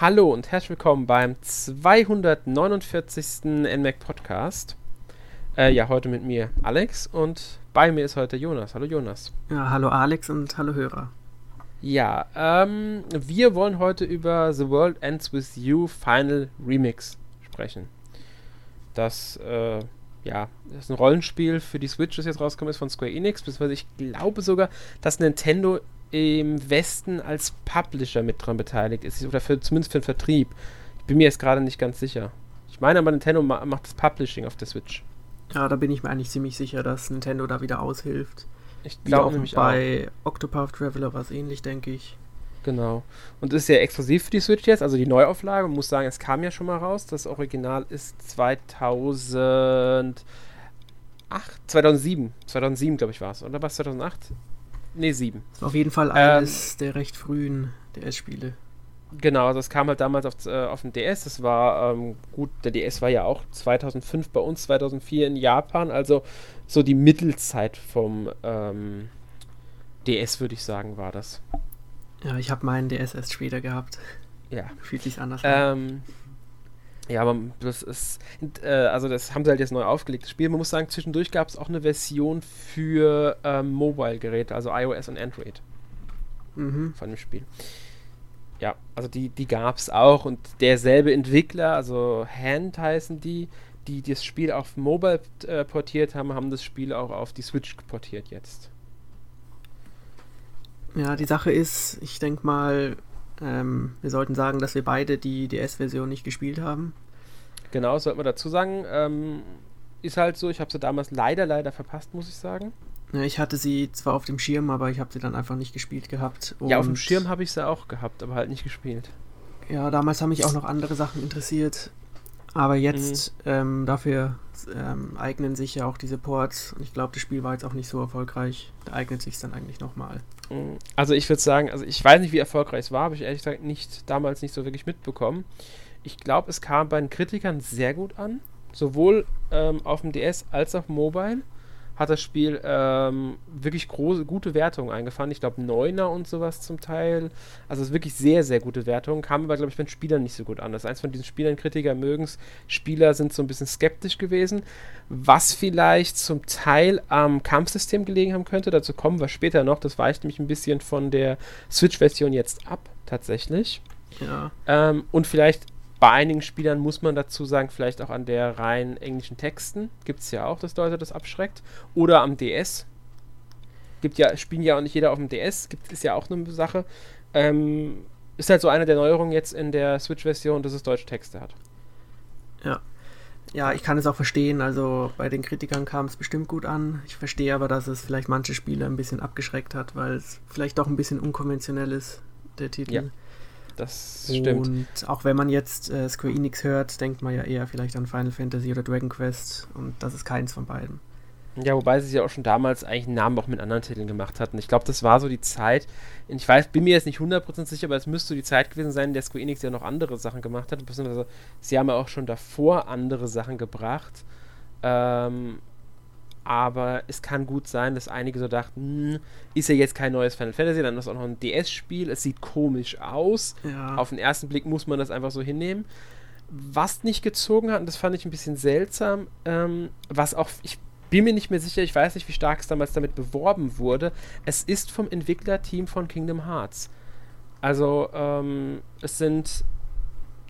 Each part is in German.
Hallo und herzlich willkommen beim 249. NMAC Podcast. Äh, ja, heute mit mir Alex und bei mir ist heute Jonas. Hallo Jonas. Ja, hallo Alex und hallo Hörer. Ja, ähm, wir wollen heute über The World Ends With You Final Remix sprechen. Das, äh, ja, das ist ein Rollenspiel für die Switch, das jetzt rausgekommen ist von Square Enix, beziehungsweise ich glaube sogar, dass Nintendo im Westen als Publisher mit dran beteiligt ist, oder für, zumindest für den Vertrieb. Ich bin mir jetzt gerade nicht ganz sicher. Ich meine aber, Nintendo ma macht das Publishing auf der Switch. Ja, da bin ich mir eigentlich ziemlich sicher, dass Nintendo da wieder aushilft. Ich glaube nämlich bei auch. Octopath Traveler war es ähnlich, denke ich. Genau. Und ist ja exklusiv für die Switch jetzt, also die Neuauflage. Man muss sagen, es kam ja schon mal raus. Das Original ist 2008, 2007. 2007, glaube ich, war es. Oder was? 2008? Ne, 7. Das war auf jeden Fall eines ähm, der recht frühen DS-Spiele. Genau, das kam halt damals auf, äh, auf dem DS. Das war ähm, gut, der DS war ja auch 2005 bei uns, 2004 in Japan. Also so die Mittelzeit vom ähm, DS, würde ich sagen, war das. Ja, ich habe meinen DS erst später gehabt. Ja. Fühlt sich anders ähm, an. Ja, aber das ist, äh, also das haben sie halt jetzt neu aufgelegt, das Spiel. Man muss sagen, zwischendurch gab es auch eine Version für ähm, Mobile-Geräte, also iOS und Android. Mhm. Von dem Spiel. Ja, also die, die gab es auch und derselbe Entwickler, also Hand heißen die, die das Spiel auf Mobile äh, portiert haben, haben das Spiel auch auf die Switch portiert jetzt. Ja, die Sache ist, ich denke mal, ähm, wir sollten sagen, dass wir beide die DS-Version nicht gespielt haben. Genau, sollte man dazu sagen. Ähm, ist halt so, ich habe sie damals leider, leider verpasst, muss ich sagen. Ja, ich hatte sie zwar auf dem Schirm, aber ich habe sie dann einfach nicht gespielt gehabt. ja, auf dem Schirm habe ich sie auch gehabt, aber halt nicht gespielt. Ja, damals haben mich auch noch andere Sachen interessiert. Aber jetzt mhm. ähm, dafür ähm, eignen sich ja auch diese Ports. Und ich glaube, das Spiel war jetzt auch nicht so erfolgreich. Da eignet sich dann eigentlich nochmal. Mhm. Also ich würde sagen, also ich weiß nicht, wie erfolgreich es war, habe ich ehrlich gesagt nicht damals nicht so wirklich mitbekommen. Ich glaube, es kam bei den Kritikern sehr gut an, sowohl ähm, auf dem DS als auch Mobile hat das Spiel ähm, wirklich große, gute Wertungen eingefahren. Ich glaube, Neuner und sowas zum Teil. Also es ist wirklich sehr, sehr gute Wertungen. Kam aber, glaube ich, bei den Spielern nicht so gut an. Das ist eins von diesen Spielern, Kritiker mögen es. Spieler sind so ein bisschen skeptisch gewesen. Was vielleicht zum Teil am Kampfsystem gelegen haben könnte. Dazu kommen wir später noch. Das weicht nämlich ein bisschen von der Switch-Version jetzt ab, tatsächlich. Ja. Ähm, und vielleicht bei einigen Spielern muss man dazu sagen, vielleicht auch an der rein englischen Texten. Gibt es ja auch, dass Leute das abschreckt. Oder am DS. Gibt ja, spielen ja auch nicht jeder auf dem DS. Gibt, ist ja auch eine Sache. Ähm, ist halt so eine der Neuerungen jetzt in der Switch-Version, dass es deutsche Texte hat. Ja. Ja, ich kann es auch verstehen. Also bei den Kritikern kam es bestimmt gut an. Ich verstehe aber, dass es vielleicht manche Spieler ein bisschen abgeschreckt hat, weil es vielleicht doch ein bisschen unkonventionell ist, der Titel. Ja. Das stimmt. Und auch wenn man jetzt äh, Square Enix hört, denkt man ja eher vielleicht an Final Fantasy oder Dragon Quest und das ist keins von beiden. Ja, wobei sie ja auch schon damals eigentlich einen Namen auch mit anderen Titeln gemacht hatten. Ich glaube, das war so die Zeit, ich weiß, bin mir jetzt nicht 100% sicher, aber es müsste so die Zeit gewesen sein, in der Square Enix ja noch andere Sachen gemacht hat, beziehungsweise sie haben ja auch schon davor andere Sachen gebracht. Ähm, aber es kann gut sein, dass einige so dachten, hm, ist ja jetzt kein neues Final Fantasy, dann ist auch noch ein DS-Spiel, es sieht komisch aus. Ja. Auf den ersten Blick muss man das einfach so hinnehmen. Was nicht gezogen hat, und das fand ich ein bisschen seltsam, ähm, was auch, ich bin mir nicht mehr sicher, ich weiß nicht, wie stark es damals damit beworben wurde, es ist vom Entwicklerteam von Kingdom Hearts. Also, ähm, es sind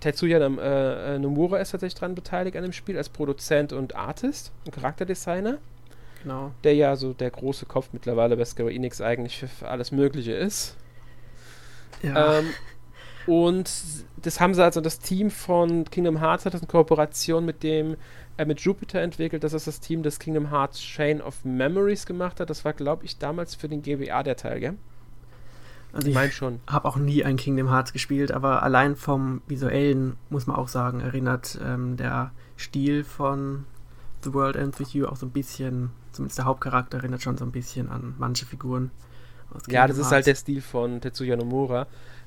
Tetsuya äh, Nomura ist tatsächlich dran beteiligt an dem Spiel als Produzent und Artist und Charakterdesigner. Genau. Der ja so der große Kopf mittlerweile bei Square Enix eigentlich für, alles Mögliche ist. Ja. Ähm, und das haben sie also, das Team von Kingdom Hearts hat das in Kooperation mit dem, äh, mit Jupiter entwickelt. Das ist das Team, das Kingdom Hearts Chain of Memories gemacht hat. Das war, glaube ich, damals für den GBA der Teil, gell? Also ich, ich habe auch nie ein Kingdom Hearts gespielt, aber allein vom visuellen muss man auch sagen, erinnert ähm, der Stil von The World Ends With You auch so ein bisschen, zumindest der Hauptcharakter erinnert schon so ein bisschen an manche Figuren. ja, das ist halt der Stil von Tetsuya Nomura.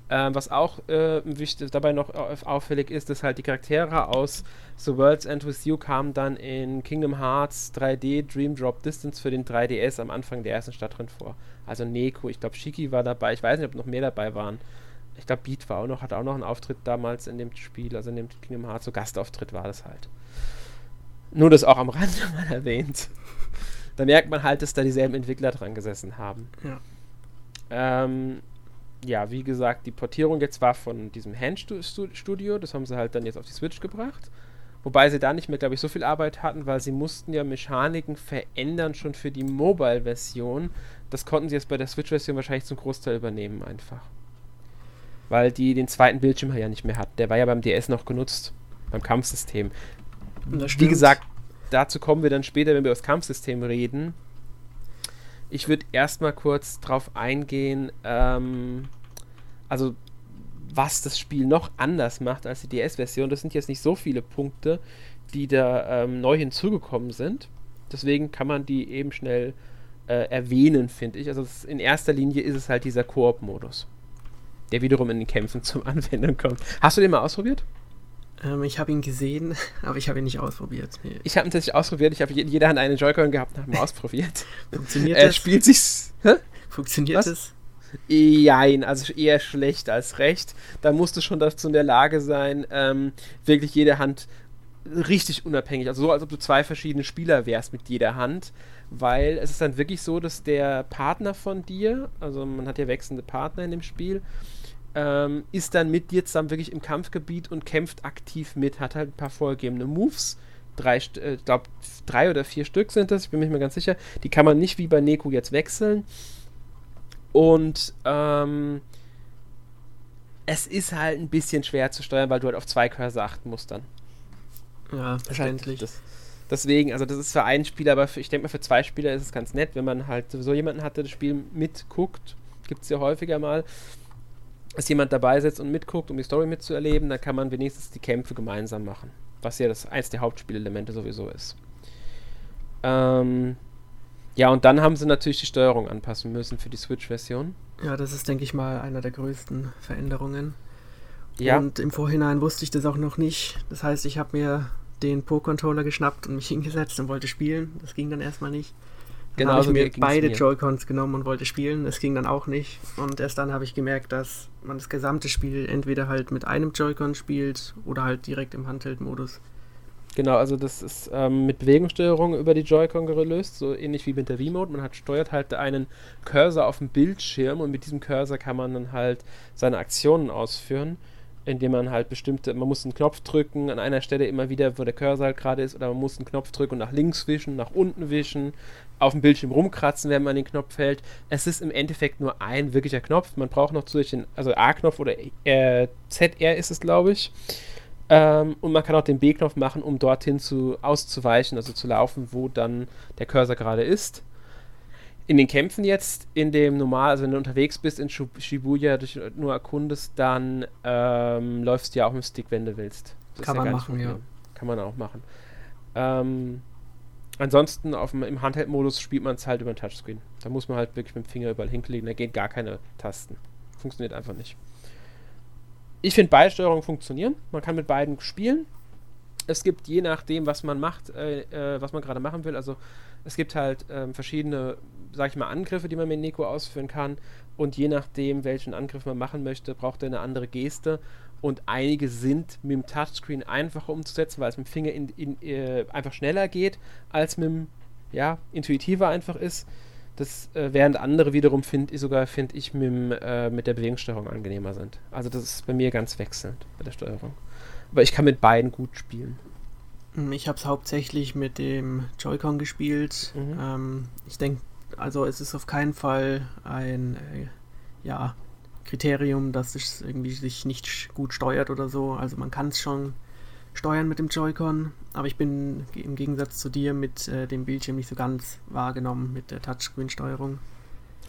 Ähm, was auch äh, wichtig, dabei noch auffällig ist, dass halt die Charaktere aus The World's End With You kamen dann in Kingdom Hearts 3D Dream Drop Distance für den 3DS am Anfang der ersten Stadt drin vor. Also Neko, ich glaube Shiki war dabei, ich weiß nicht, ob noch mehr dabei waren. ich glaube, Beat war auch noch, hat auch noch einen Auftritt damals in dem Spiel, also in dem Kingdom Hearts, so Gastauftritt war das halt. Nur das auch am Rande mal erwähnt. Da merkt man halt, dass da dieselben Entwickler dran gesessen haben. Ja. Ähm, ja, wie gesagt, die Portierung jetzt war von diesem Hand-Studio, das haben sie halt dann jetzt auf die Switch gebracht. Wobei sie da nicht mehr, glaube ich, so viel Arbeit hatten, weil sie mussten ja Mechaniken verändern schon für die Mobile-Version. Das konnten sie jetzt bei der Switch-Version wahrscheinlich zum Großteil übernehmen einfach. Weil die den zweiten Bildschirm ja nicht mehr hatten. Der war ja beim DS noch genutzt, beim Kampfsystem. Wie gesagt, dazu kommen wir dann später, wenn wir über das Kampfsystem reden. Ich würde erstmal kurz drauf eingehen, ähm, also was das Spiel noch anders macht als die DS-Version. Das sind jetzt nicht so viele Punkte, die da ähm, neu hinzugekommen sind. Deswegen kann man die eben schnell äh, erwähnen, finde ich. Also in erster Linie ist es halt dieser Koop-Modus, der wiederum in den Kämpfen zum Anwendung kommt. Hast du den mal ausprobiert? Ähm, ich habe ihn gesehen, aber ich habe ihn nicht ausprobiert. Nee. Ich habe ihn tatsächlich ausprobiert. Ich habe in jeder Hand einen Joy-Con gehabt und habe ihn ausprobiert. Funktioniert er das? spielt sich. Hä? Funktioniert Was? es? Jein, also eher schlecht als recht. Da musst du schon dazu in der Lage sein, ähm, wirklich jede Hand richtig unabhängig, also so, als ob du zwei verschiedene Spieler wärst mit jeder Hand, weil es ist dann wirklich so, dass der Partner von dir, also man hat ja wechselnde Partner in dem Spiel, ähm, ist dann mit dir zusammen wirklich im Kampfgebiet und kämpft aktiv mit, hat halt ein paar vorgegebene Moves. Drei, äh, glaube drei oder vier Stück sind das, ich bin mir nicht mehr ganz sicher. Die kann man nicht wie bei Neko jetzt wechseln. Und ähm, es ist halt ein bisschen schwer zu steuern, weil du halt auf zwei Cursor achten musst dann. Ja, verständlich. Das, deswegen, also das ist für einen Spieler, aber für, ich denke mal für zwei Spieler ist es ganz nett, wenn man halt sowieso jemanden hat, der das Spiel mitguckt. Gibt es ja häufiger mal dass jemand dabei sitzt und mitguckt, um die Story mitzuerleben, dann kann man wenigstens die Kämpfe gemeinsam machen. Was ja das eins der Hauptspielelemente sowieso ist. Ähm, ja, und dann haben sie natürlich die Steuerung anpassen müssen für die Switch-Version. Ja, das ist, denke ich mal, einer der größten Veränderungen. Ja. Und im Vorhinein wusste ich das auch noch nicht. Das heißt, ich habe mir den Pro-Controller geschnappt und mich hingesetzt und wollte spielen. Das ging dann erstmal nicht. Genau, habe ich mir beide Joy-Cons genommen und wollte spielen. Das ging dann auch nicht. Und erst dann habe ich gemerkt, dass man das gesamte Spiel entweder halt mit einem Joy-Con spielt oder halt direkt im Handheld-Modus. Genau, also das ist ähm, mit Bewegungssteuerung über die Joy-Con gelöst, so ähnlich wie mit der V-Mode. Man hat steuert halt einen Cursor auf dem Bildschirm und mit diesem Cursor kann man dann halt seine Aktionen ausführen indem man halt bestimmte, man muss einen Knopf drücken an einer Stelle immer wieder, wo der Cursor halt gerade ist, oder man muss einen Knopf drücken und nach links wischen, nach unten wischen, auf dem Bildschirm rumkratzen, wenn man den Knopf hält. Es ist im Endeffekt nur ein wirklicher Knopf. Man braucht noch zusätzlich den, also A-Knopf oder äh, ZR ist es, glaube ich. Ähm, und man kann auch den B-Knopf machen, um dorthin zu auszuweichen, also zu laufen, wo dann der Cursor gerade ist in den Kämpfen jetzt, in dem normal, also wenn du unterwegs bist in Shibuya, dich nur erkundest, dann ähm, läufst du ja auch mit Stick, wenn du willst. Das Kann ja man machen, ja. Kann man auch machen. Ähm, ansonsten auf dem, im Handheld-Modus spielt man es halt über den Touchscreen. Da muss man halt wirklich mit dem Finger überall hinlegen, da gehen gar keine Tasten. Funktioniert einfach nicht. Ich finde beide Steuerungen funktionieren. Man kann mit beiden spielen. Es gibt je nachdem, was man macht, äh, äh, was man gerade machen will. Also es gibt halt ähm, verschiedene sag ich mal, Angriffe, die man mit Neko ausführen kann. Und je nachdem, welchen Angriff man machen möchte, braucht er eine andere Geste. Und einige sind mit dem Touchscreen einfacher umzusetzen, weil es mit dem Finger in, in, äh, einfach schneller geht, als mit dem, ja, intuitiver einfach ist. Das, äh, während andere wiederum finde ich sogar, finde ich, mit, äh, mit der Bewegungssteuerung angenehmer sind. Also das ist bei mir ganz wechselnd bei der Steuerung. Aber ich kann mit beiden gut spielen. Ich habe es hauptsächlich mit dem Joy-Con gespielt. Mhm. Ähm, ich denke, also es ist auf keinen Fall ein äh, ja, Kriterium, dass es irgendwie sich nicht gut steuert oder so. Also man kann es schon steuern mit dem Joy-Con, aber ich bin im Gegensatz zu dir mit äh, dem Bildschirm nicht so ganz wahrgenommen mit der Touchscreen-Steuerung.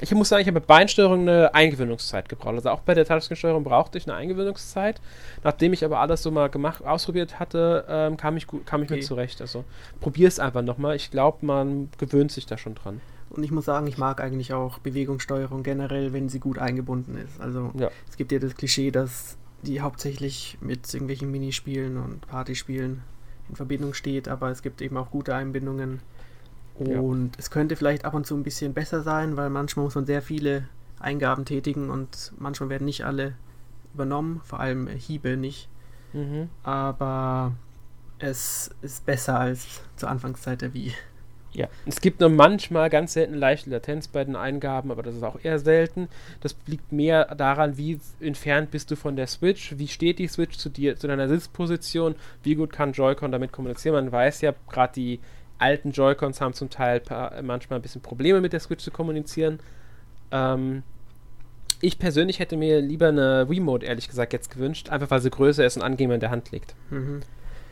Ich muss sagen, ich habe bei Beinsteuerung eine Eingewöhnungszeit gebraucht. Also auch bei der Touchscreen-Steuerung brauchte ich eine Eingewöhnungszeit. Nachdem ich aber alles so mal gemacht, ausprobiert hatte, ähm, kam ich, gut, kam ich okay. mit zurecht. Also probier es einfach nochmal. Ich glaube, man gewöhnt sich da schon dran. Und ich muss sagen, ich mag eigentlich auch Bewegungssteuerung generell, wenn sie gut eingebunden ist. Also ja. es gibt ja das Klischee, dass die hauptsächlich mit irgendwelchen Minispielen und Partyspielen in Verbindung steht, aber es gibt eben auch gute Einbindungen. Und ja. es könnte vielleicht ab und zu ein bisschen besser sein, weil manchmal muss man sehr viele Eingaben tätigen und manchmal werden nicht alle übernommen, vor allem Hiebe nicht. Mhm. Aber es ist besser als zur Anfangszeit der Wii. Ja, es gibt nur manchmal ganz selten leichte Latenz bei den Eingaben, aber das ist auch eher selten. Das liegt mehr daran, wie entfernt bist du von der Switch, wie steht die Switch zu dir, zu deiner Sitzposition, wie gut kann Joy-Con damit kommunizieren. Man weiß ja, gerade die alten Joy-Cons haben zum Teil paar, manchmal ein bisschen Probleme mit der Switch zu kommunizieren. Ähm, ich persönlich hätte mir lieber eine Remote, ehrlich gesagt, jetzt gewünscht, einfach weil sie größer ist und angenehmer in der Hand liegt. Mhm.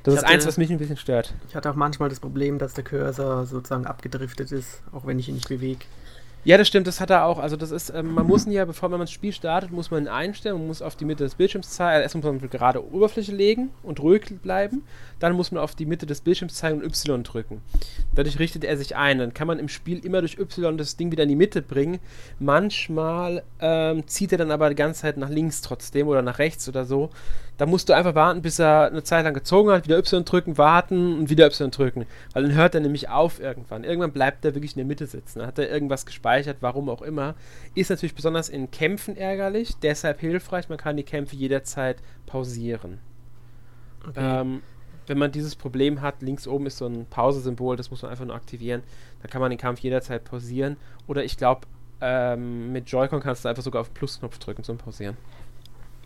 Das ich ist hatte, eins, was mich ein bisschen stört. Ich hatte auch manchmal das Problem, dass der Cursor sozusagen abgedriftet ist, auch wenn ich ihn nicht bewege. Ja, das stimmt, das hat er auch. Also das ist, ähm, man muss ihn ja, bevor man das Spiel startet, muss man ihn einstellen, man muss auf die Mitte des Bildschirms zeigen, also erst muss man gerade Oberfläche legen und ruhig bleiben, dann muss man auf die Mitte des Bildschirms zeigen und Y drücken. Dadurch richtet er sich ein. Dann kann man im Spiel immer durch Y das Ding wieder in die Mitte bringen. Manchmal ähm, zieht er dann aber die ganze Zeit nach links trotzdem oder nach rechts oder so. Da musst du einfach warten, bis er eine Zeit lang gezogen hat, wieder Y drücken, warten und wieder Y drücken. Weil dann hört er nämlich auf irgendwann. Irgendwann bleibt er wirklich in der Mitte sitzen. Dann hat er irgendwas gespeichert, warum auch immer. Ist natürlich besonders in Kämpfen ärgerlich, deshalb hilfreich. Man kann die Kämpfe jederzeit pausieren. Okay. Ähm, wenn man dieses Problem hat, links oben ist so ein Pause-Symbol, das muss man einfach nur aktivieren. Dann kann man den Kampf jederzeit pausieren. Oder ich glaube, ähm, mit Joy-Con kannst du einfach sogar auf den Plusknopf drücken zum Pausieren.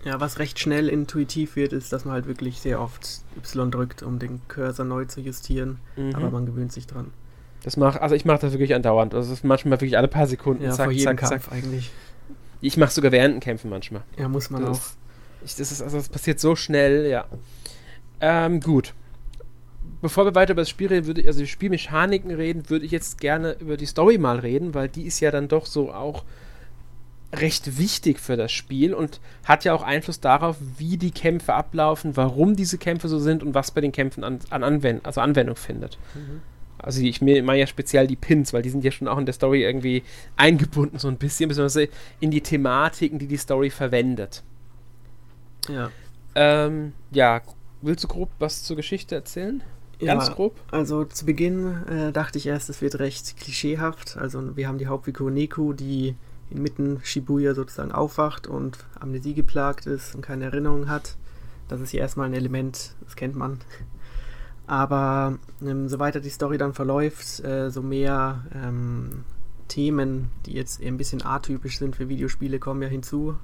Ja, was recht schnell intuitiv wird, ist, dass man halt wirklich sehr oft Y drückt, um den Cursor neu zu justieren. Mhm. Aber man gewöhnt sich dran. Das mach, also ich mache das wirklich andauernd. Also das ist manchmal wirklich alle paar Sekunden. Ja, zack, vor jedem zack, Kampf zack. eigentlich. Ich mache sogar während den Kämpfen manchmal. Ja, muss man das auch. ich, das ist, also das passiert so schnell, ja. Ähm, gut. Bevor wir weiter über das Spiel reden, würde ich, also die Spielmechaniken reden, würde ich jetzt gerne über die Story mal reden, weil die ist ja dann doch so auch recht wichtig für das Spiel und hat ja auch Einfluss darauf, wie die Kämpfe ablaufen, warum diese Kämpfe so sind und was bei den Kämpfen an, an Anwend also Anwendung findet. Mhm. Also ich meine ja speziell die Pins, weil die sind ja schon auch in der Story irgendwie eingebunden so ein bisschen, beziehungsweise in die Thematiken, die die Story verwendet. Ja. Ähm, ja, willst du grob was zur Geschichte erzählen? Ganz ja, grob? Also zu Beginn äh, dachte ich erst, es wird recht klischeehaft. Also wir haben die Hauptfigur Neku, die inmitten Shibuya sozusagen aufwacht und Amnesie geplagt ist und keine Erinnerung hat. Das ist hier erstmal ein Element, das kennt man. Aber ähm, so weiter die Story dann verläuft, äh, so mehr ähm, Themen, die jetzt eher ein bisschen atypisch sind für Videospiele, kommen ja hinzu.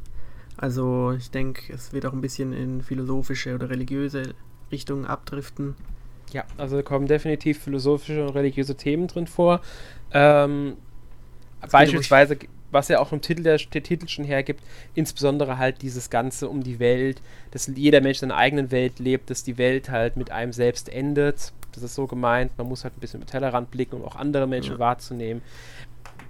Also ich denke, es wird auch ein bisschen in philosophische oder religiöse Richtungen abdriften. Ja, also kommen definitiv philosophische und religiöse Themen drin vor. Ähm, beispielsweise was ja auch im Titel der, der, Titel schon hergibt, insbesondere halt dieses Ganze um die Welt, dass jeder Mensch seine eigenen Welt lebt, dass die Welt halt mit einem selbst endet. Das ist so gemeint, man muss halt ein bisschen mit Tellerrand blicken, um auch andere Menschen ja. wahrzunehmen.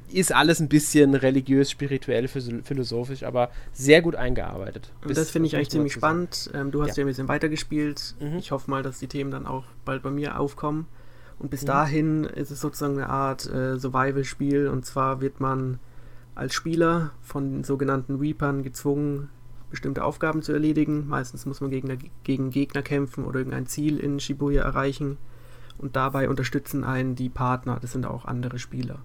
Ist alles ein bisschen religiös, spirituell, philosophisch, aber sehr gut eingearbeitet. Und das finde ich eigentlich ziemlich spannend. Ähm, du hast ja. ja. ein bisschen weitergespielt. Mhm. Ich hoffe mal, dass die Themen dann auch bald bei mir aufkommen. Und bis mhm. dahin ist es sozusagen eine Art äh, Survival-Spiel. Und zwar wird man als Spieler von den sogenannten Reapern gezwungen, bestimmte Aufgaben zu erledigen. Meistens muss man gegen, gegen Gegner kämpfen oder irgendein Ziel in Shibuya erreichen. Und dabei unterstützen einen die Partner, das sind auch andere Spieler.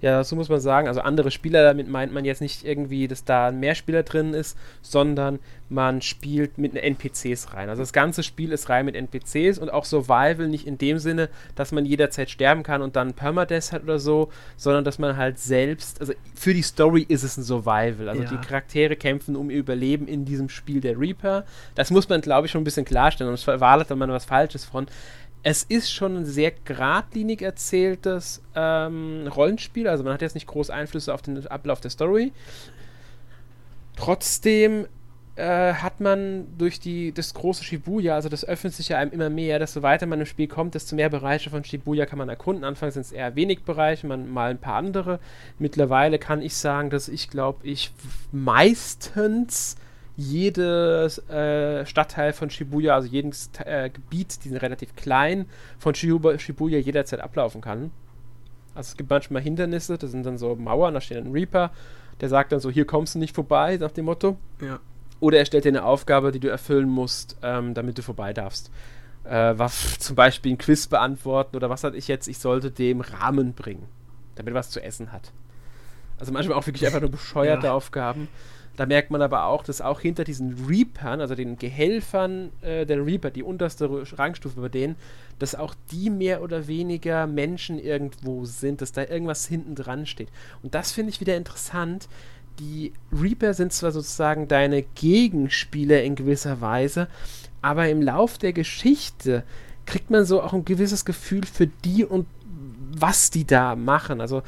Ja, so muss man sagen. Also andere Spieler, damit meint man jetzt nicht irgendwie, dass da mehr Spieler drin ist, sondern man spielt mit NPCs rein. Also das ganze Spiel ist rein mit NPCs und auch Survival nicht in dem Sinne, dass man jederzeit sterben kann und dann Permadeath hat oder so, sondern dass man halt selbst, also für die Story ist es ein Survival. Also ja. die Charaktere kämpfen um ihr Überleben in diesem Spiel der Reaper. Das muss man, glaube ich, schon ein bisschen klarstellen, sonst verwartet man was Falsches von es ist schon ein sehr geradlinig erzähltes ähm, Rollenspiel. Also man hat jetzt nicht groß Einflüsse auf den Ablauf der Story. Trotzdem äh, hat man durch die, das große Shibuya, also das öffnet sich ja einem immer mehr, desto weiter man im Spiel kommt, desto mehr Bereiche von Shibuya kann man erkunden. Anfangs sind es eher wenig Bereiche, man mal ein paar andere. Mittlerweile kann ich sagen, dass ich glaube, ich meistens jedes äh, Stadtteil von Shibuya, also jedes äh, Gebiet, die sind relativ klein, von Shibuya, Shibuya jederzeit ablaufen kann. Also es gibt manchmal Hindernisse, das sind dann so Mauern, da steht ein Reaper, der sagt dann so, hier kommst du nicht vorbei, nach dem Motto. Ja. Oder er stellt dir eine Aufgabe, die du erfüllen musst, ähm, damit du vorbei darfst. Äh, was zum Beispiel ein Quiz beantworten oder was hatte ich jetzt, ich sollte dem Rahmen bringen, damit er was zu essen hat. Also manchmal auch wirklich einfach nur bescheuerte ja. Aufgaben Da merkt man aber auch, dass auch hinter diesen Reapern, also den Gehelfern äh, der Reaper, die unterste Rangstufe bei denen, dass auch die mehr oder weniger Menschen irgendwo sind, dass da irgendwas hinten dran steht. Und das finde ich wieder interessant. Die Reaper sind zwar sozusagen deine Gegenspieler in gewisser Weise, aber im Lauf der Geschichte kriegt man so auch ein gewisses Gefühl für die und was die da machen. Also,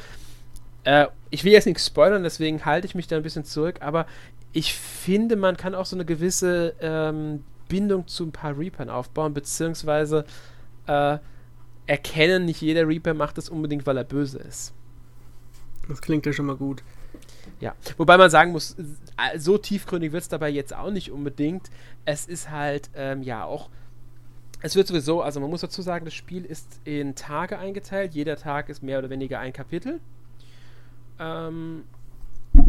äh, ich will jetzt nichts spoilern, deswegen halte ich mich da ein bisschen zurück, aber ich finde, man kann auch so eine gewisse ähm, Bindung zu ein paar Reapern aufbauen, beziehungsweise äh, erkennen, nicht jeder Reaper macht das unbedingt, weil er böse ist. Das klingt ja schon mal gut. Ja, wobei man sagen muss, so tiefgründig wird es dabei jetzt auch nicht unbedingt. Es ist halt, ähm, ja, auch, es wird sowieso, also man muss dazu sagen, das Spiel ist in Tage eingeteilt. Jeder Tag ist mehr oder weniger ein Kapitel. Ähm,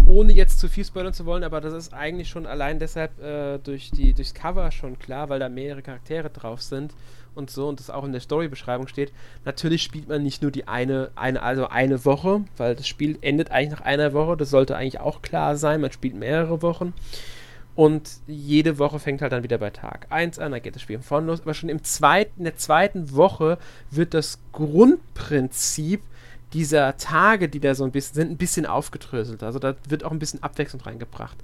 ohne jetzt zu viel spoilern zu wollen, aber das ist eigentlich schon allein deshalb äh, durch die, durchs Cover schon klar, weil da mehrere Charaktere drauf sind und so und das auch in der Storybeschreibung steht. Natürlich spielt man nicht nur die eine, eine, also eine Woche, weil das Spiel endet eigentlich nach einer Woche, das sollte eigentlich auch klar sein, man spielt mehrere Wochen. Und jede Woche fängt halt dann wieder bei Tag 1 an, dann geht das Spiel von los. Aber schon im zweiten, in der zweiten Woche wird das Grundprinzip dieser Tage, die da so ein bisschen sind, ein bisschen aufgedröselt. Also da wird auch ein bisschen Abwechslung reingebracht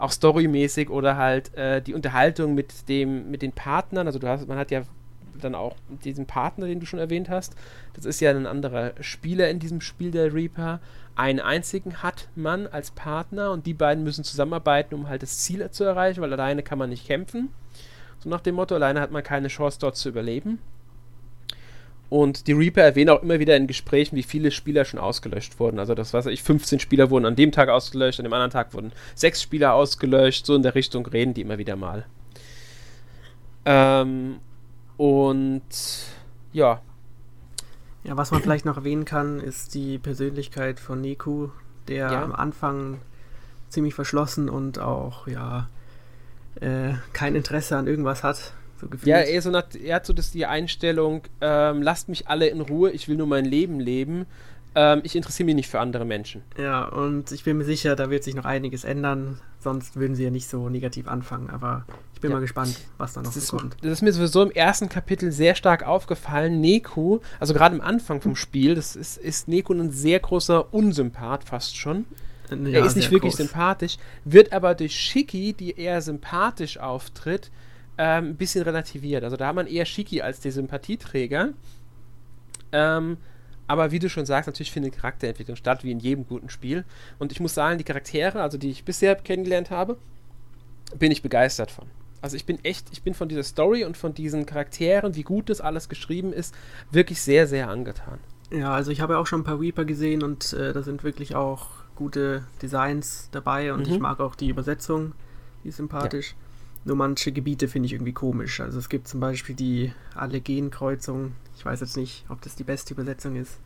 auch storymäßig oder halt äh, die Unterhaltung mit dem mit den Partnern. Also du hast, man hat ja dann auch diesen Partner, den du schon erwähnt hast. Das ist ja ein anderer Spieler in diesem Spiel, der Reaper. Einen einzigen hat man als Partner und die beiden müssen zusammenarbeiten, um halt das Ziel zu erreichen, weil alleine kann man nicht kämpfen. So nach dem Motto, alleine hat man keine Chance dort zu überleben. Und die Reaper erwähnen auch immer wieder in Gesprächen, wie viele Spieler schon ausgelöscht wurden. Also das weiß ich, 15 Spieler wurden an dem Tag ausgelöscht, an dem anderen Tag wurden sechs Spieler ausgelöscht. So in der Richtung reden die immer wieder mal. Ähm, und ja. Ja, was man vielleicht noch erwähnen kann, ist die Persönlichkeit von Neku, der ja. am Anfang ziemlich verschlossen und auch, ja, äh, kein Interesse an irgendwas hat. So ja, er, so nach, er hat so das, die Einstellung, ähm, lasst mich alle in Ruhe, ich will nur mein Leben leben. Ähm, ich interessiere mich nicht für andere Menschen. Ja, und ich bin mir sicher, da wird sich noch einiges ändern, sonst würden sie ja nicht so negativ anfangen, aber ich bin ja. mal gespannt, was da noch das so kommt. Das ist mir sowieso im ersten Kapitel sehr stark aufgefallen. Neku, also gerade am Anfang vom Spiel, das ist, ist Neku ein sehr großer Unsympath fast schon. Ja, er ist nicht wirklich groß. sympathisch, wird aber durch Shiki, die eher sympathisch auftritt, ähm, ein bisschen relativiert. Also da hat man eher Shiki als die Sympathieträger. Ähm, aber wie du schon sagst, natürlich findet Charakterentwicklung statt, wie in jedem guten Spiel. Und ich muss sagen, die Charaktere, also die ich bisher kennengelernt habe, bin ich begeistert von. Also ich bin echt, ich bin von dieser Story und von diesen Charakteren, wie gut das alles geschrieben ist, wirklich sehr, sehr angetan. Ja, also ich habe ja auch schon ein paar Reaper gesehen und äh, da sind wirklich auch gute Designs dabei und mhm. ich mag auch die Übersetzung, die ist sympathisch. Ja. Nur manche Gebiete finde ich irgendwie komisch. Also es gibt zum Beispiel die Allergenkreuzung. Ich weiß jetzt nicht, ob das die beste Übersetzung ist.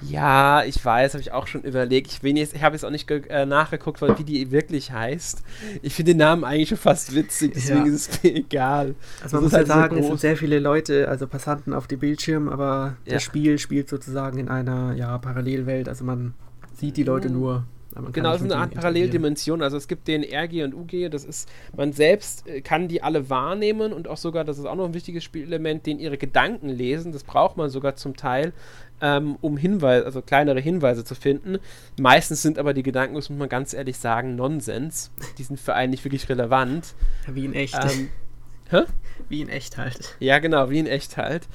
Ja, ich weiß, habe ich auch schon überlegt. Ich, ich habe jetzt auch nicht äh, nachgeguckt, wie die wirklich heißt. Ich finde den Namen eigentlich schon fast witzig, deswegen ja. ist es mir egal. Also man das muss halt sagen, es sind sehr viele Leute, also Passanten auf dem Bildschirm, aber ja. das Spiel spielt sozusagen in einer ja, Parallelwelt. Also man sieht die Leute mhm. nur. Genau, es ist eine Art Paralleldimension. Also es gibt den RG und UG, das ist, man selbst äh, kann die alle wahrnehmen und auch sogar, das ist auch noch ein wichtiges Spielelement, den ihre Gedanken lesen. Das braucht man sogar zum Teil ähm, um Hinweise, also kleinere Hinweise zu finden. Meistens sind aber die Gedanken, muss man ganz ehrlich sagen, Nonsens. Die sind für einen nicht wirklich relevant. Wie in echt. Ähm, hä? Wie in echt halt. Ja, genau, wie in echt halt.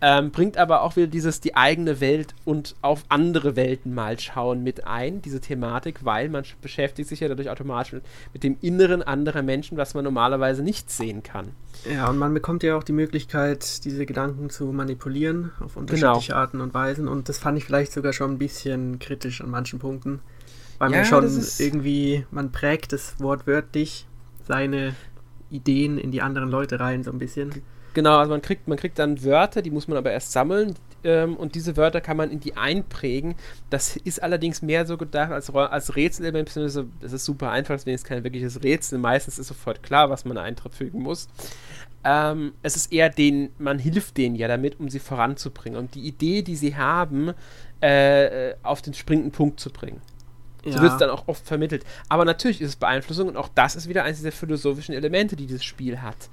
Ähm, bringt aber auch wieder dieses die eigene Welt und auf andere Welten mal schauen mit ein, diese Thematik, weil man beschäftigt sich ja dadurch automatisch mit, mit, dem Inneren anderer Menschen, was man normalerweise nicht sehen kann. Ja, und man bekommt ja auch die Möglichkeit, diese Gedanken zu manipulieren auf unterschiedliche genau. Arten und Weisen und das fand ich vielleicht sogar schon ein bisschen kritisch an manchen Punkten, weil ja, man schon irgendwie, man prägt es wortwörtlich seine Ideen in die anderen Leute rein so ein bisschen. Genau, also man kriegt, man kriegt dann Wörter, die muss man aber erst sammeln ähm, und diese Wörter kann man in die einprägen. Das ist allerdings mehr so gedacht als, als Rätselelement, beziehungsweise das ist super einfach, deswegen ist kein wirkliches Rätsel. Meistens ist sofort klar, was man einfügen muss. Ähm, es ist eher den, man hilft denen ja damit, um sie voranzubringen und die Idee, die sie haben, äh, auf den springenden Punkt zu bringen. Ja. So wird es dann auch oft vermittelt. Aber natürlich ist es Beeinflussung und auch das ist wieder eines der philosophischen Elemente, die das Spiel hat.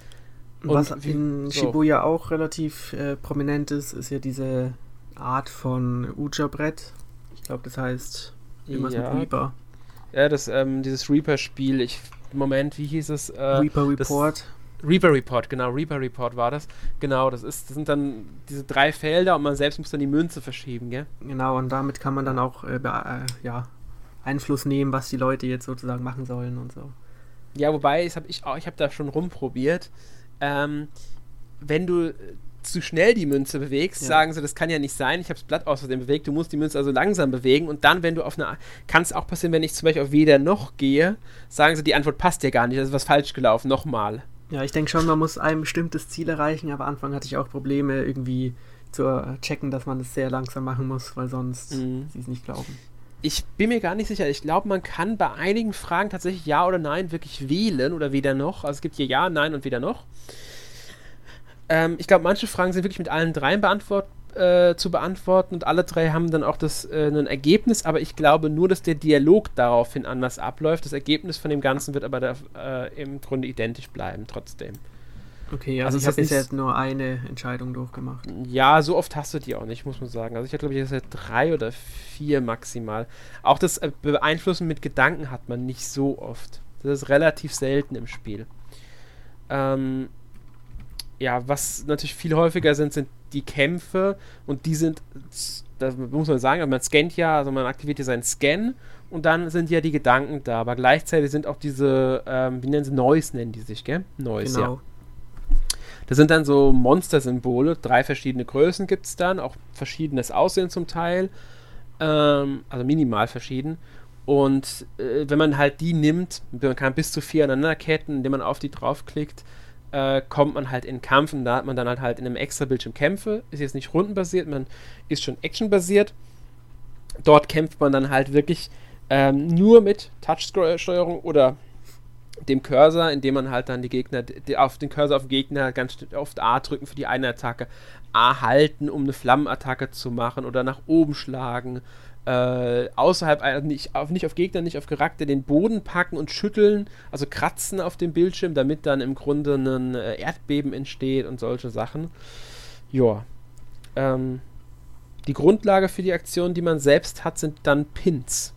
Und Was in so. Shibuya auch relativ äh, prominent ist, ist ja diese Art von Uja-Brett. Ich glaube, das heißt irgendwas ja. mit Reaper. Ja, das, ähm, dieses Reaper-Spiel, ich, Moment, wie hieß es? Äh, Reaper Report. Reaper Report, genau, Reaper Report war das. Genau, das ist, das sind dann diese drei Felder und man selbst muss dann die Münze verschieben, gell? Genau, und damit kann man dann auch äh, äh, ja, Einfluss nehmen, was die Leute jetzt sozusagen machen sollen und so. Ja, wobei, das hab ich auch, ich habe da schon rumprobiert. Ähm, wenn du zu schnell die Münze bewegst, ja. sagen sie, das kann ja nicht sein, ich habe das Blatt außerdem bewegt, du musst die Münze also langsam bewegen und dann, wenn du auf eine, kann es auch passieren, wenn ich zum Beispiel auf weder noch gehe, sagen sie, die Antwort passt ja gar nicht, das ist was falsch gelaufen, nochmal. Ja, ich denke schon, man muss ein bestimmtes Ziel erreichen, aber am Anfang hatte ich auch Probleme, irgendwie zu checken, dass man das sehr langsam machen muss, weil sonst mhm. sie es nicht glauben. Ich bin mir gar nicht sicher. Ich glaube, man kann bei einigen Fragen tatsächlich Ja oder Nein wirklich wählen oder weder noch. Also es gibt hier Ja, Nein und weder noch. Ähm, ich glaube, manche Fragen sind wirklich mit allen dreien beantwortet äh, zu beantworten und alle drei haben dann auch das äh, ein Ergebnis, aber ich glaube nur, dass der Dialog daraufhin anders abläuft. Das Ergebnis von dem Ganzen wird aber da, äh, im Grunde identisch bleiben trotzdem. Okay, also, also ich habe bisher jetzt nur eine Entscheidung durchgemacht. Ja, so oft hast du die auch nicht, muss man sagen. Also ich glaube ich, jetzt drei oder vier maximal. Auch das äh, Beeinflussen mit Gedanken hat man nicht so oft. Das ist relativ selten im Spiel. Ähm, ja, was natürlich viel häufiger sind, sind die Kämpfe und die sind, das muss man sagen, man scannt ja, also man aktiviert ja seinen Scan und dann sind ja die Gedanken da, aber gleichzeitig sind auch diese, ähm, wie nennen sie, Noise nennen die sich, gell? Noise, genau. ja. Das sind dann so Monster-Symbole, drei verschiedene Größen gibt es dann, auch verschiedenes Aussehen zum Teil, ähm, also minimal verschieden. Und äh, wenn man halt die nimmt, man kann bis zu vier aneinanderketten, indem man auf die draufklickt, äh, kommt man halt in Kampf und da hat man dann halt, halt in einem extra Bildschirm Kämpfe. Ist jetzt nicht rundenbasiert, man ist schon actionbasiert. Dort kämpft man dann halt wirklich ähm, nur mit Touchsteuerung oder dem Cursor, indem man halt dann die Gegner, die, auf den Cursor auf den Gegner ganz oft A drücken für die eine Attacke, A halten, um eine Flammenattacke zu machen oder nach oben schlagen äh, außerhalb, also nicht auf, nicht auf Gegner, nicht auf Charakter, den Boden packen und schütteln, also kratzen auf dem Bildschirm, damit dann im Grunde ein äh, Erdbeben entsteht und solche Sachen. Ja. Ähm, die Grundlage für die Aktion, die man selbst hat, sind dann Pins.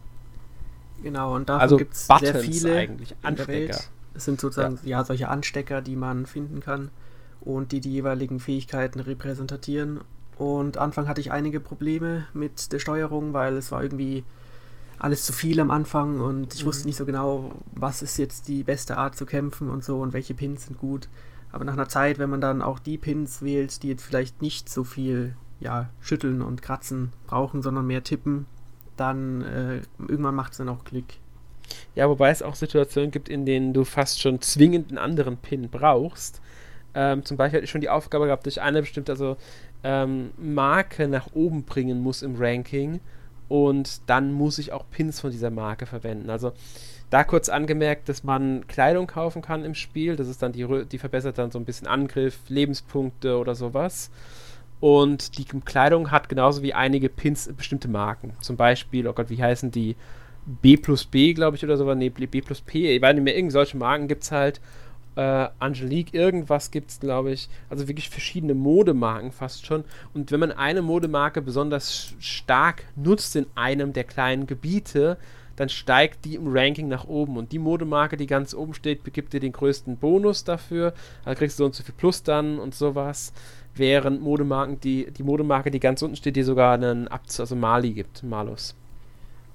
Genau, und davon also gibt es sehr viele eigentlich, Anstecker. Es sind sozusagen ja. ja solche Anstecker, die man finden kann und die die jeweiligen Fähigkeiten repräsentieren und Anfang hatte ich einige Probleme mit der Steuerung, weil es war irgendwie alles zu viel am Anfang und ich mhm. wusste nicht so genau, was ist jetzt die beste Art zu kämpfen und so und welche Pins sind gut. Aber nach einer Zeit, wenn man dann auch die Pins wählt, die jetzt vielleicht nicht so viel ja, schütteln und kratzen brauchen, sondern mehr tippen, dann äh, irgendwann macht es dann auch Klick. Ja, wobei es auch Situationen gibt, in denen du fast schon zwingend einen anderen Pin brauchst. Ähm, zum Beispiel hatte ich schon die Aufgabe gehabt, durch eine bestimmte, also ähm, Marke nach oben bringen muss im Ranking und dann muss ich auch Pins von dieser Marke verwenden. Also da kurz angemerkt, dass man Kleidung kaufen kann im Spiel. Das ist dann die, die verbessert dann so ein bisschen Angriff, Lebenspunkte oder sowas. Und die Kleidung hat genauso wie einige Pins bestimmte Marken. Zum Beispiel, oh Gott, wie heißen die? B plus B, glaube ich, oder so. Nee, B plus P. Ich weiß nicht mehr, irgend solche Marken gibt es halt äh, Angelique, irgendwas gibt es, glaube ich. Also wirklich verschiedene Modemarken fast schon. Und wenn man eine Modemarke besonders stark nutzt in einem der kleinen Gebiete, dann steigt die im Ranking nach oben. Und die Modemarke, die ganz oben steht, gibt dir den größten Bonus dafür. Da kriegst du so und so viel Plus dann und sowas. Während Modemarken, die, die Modemarke, die ganz unten steht, die sogar einen Abzug, also Mali gibt, Malus.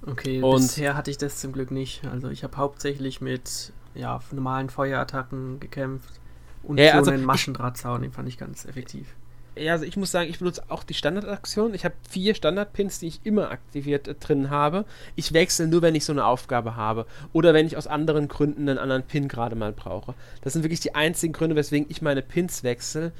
Okay, und bisher hatte ich das zum Glück nicht. Also ich habe hauptsächlich mit ja, normalen Feuerattacken gekämpft. Und ja, so also einen Maschendrahtzaun, den fand ich ganz effektiv. Ja, also ich muss sagen, ich benutze auch die Standardaktion. Ich habe vier Standardpins, die ich immer aktiviert äh, drin habe. Ich wechsle nur, wenn ich so eine Aufgabe habe. Oder wenn ich aus anderen Gründen einen anderen Pin gerade mal brauche. Das sind wirklich die einzigen Gründe, weswegen ich meine Pins wechsle.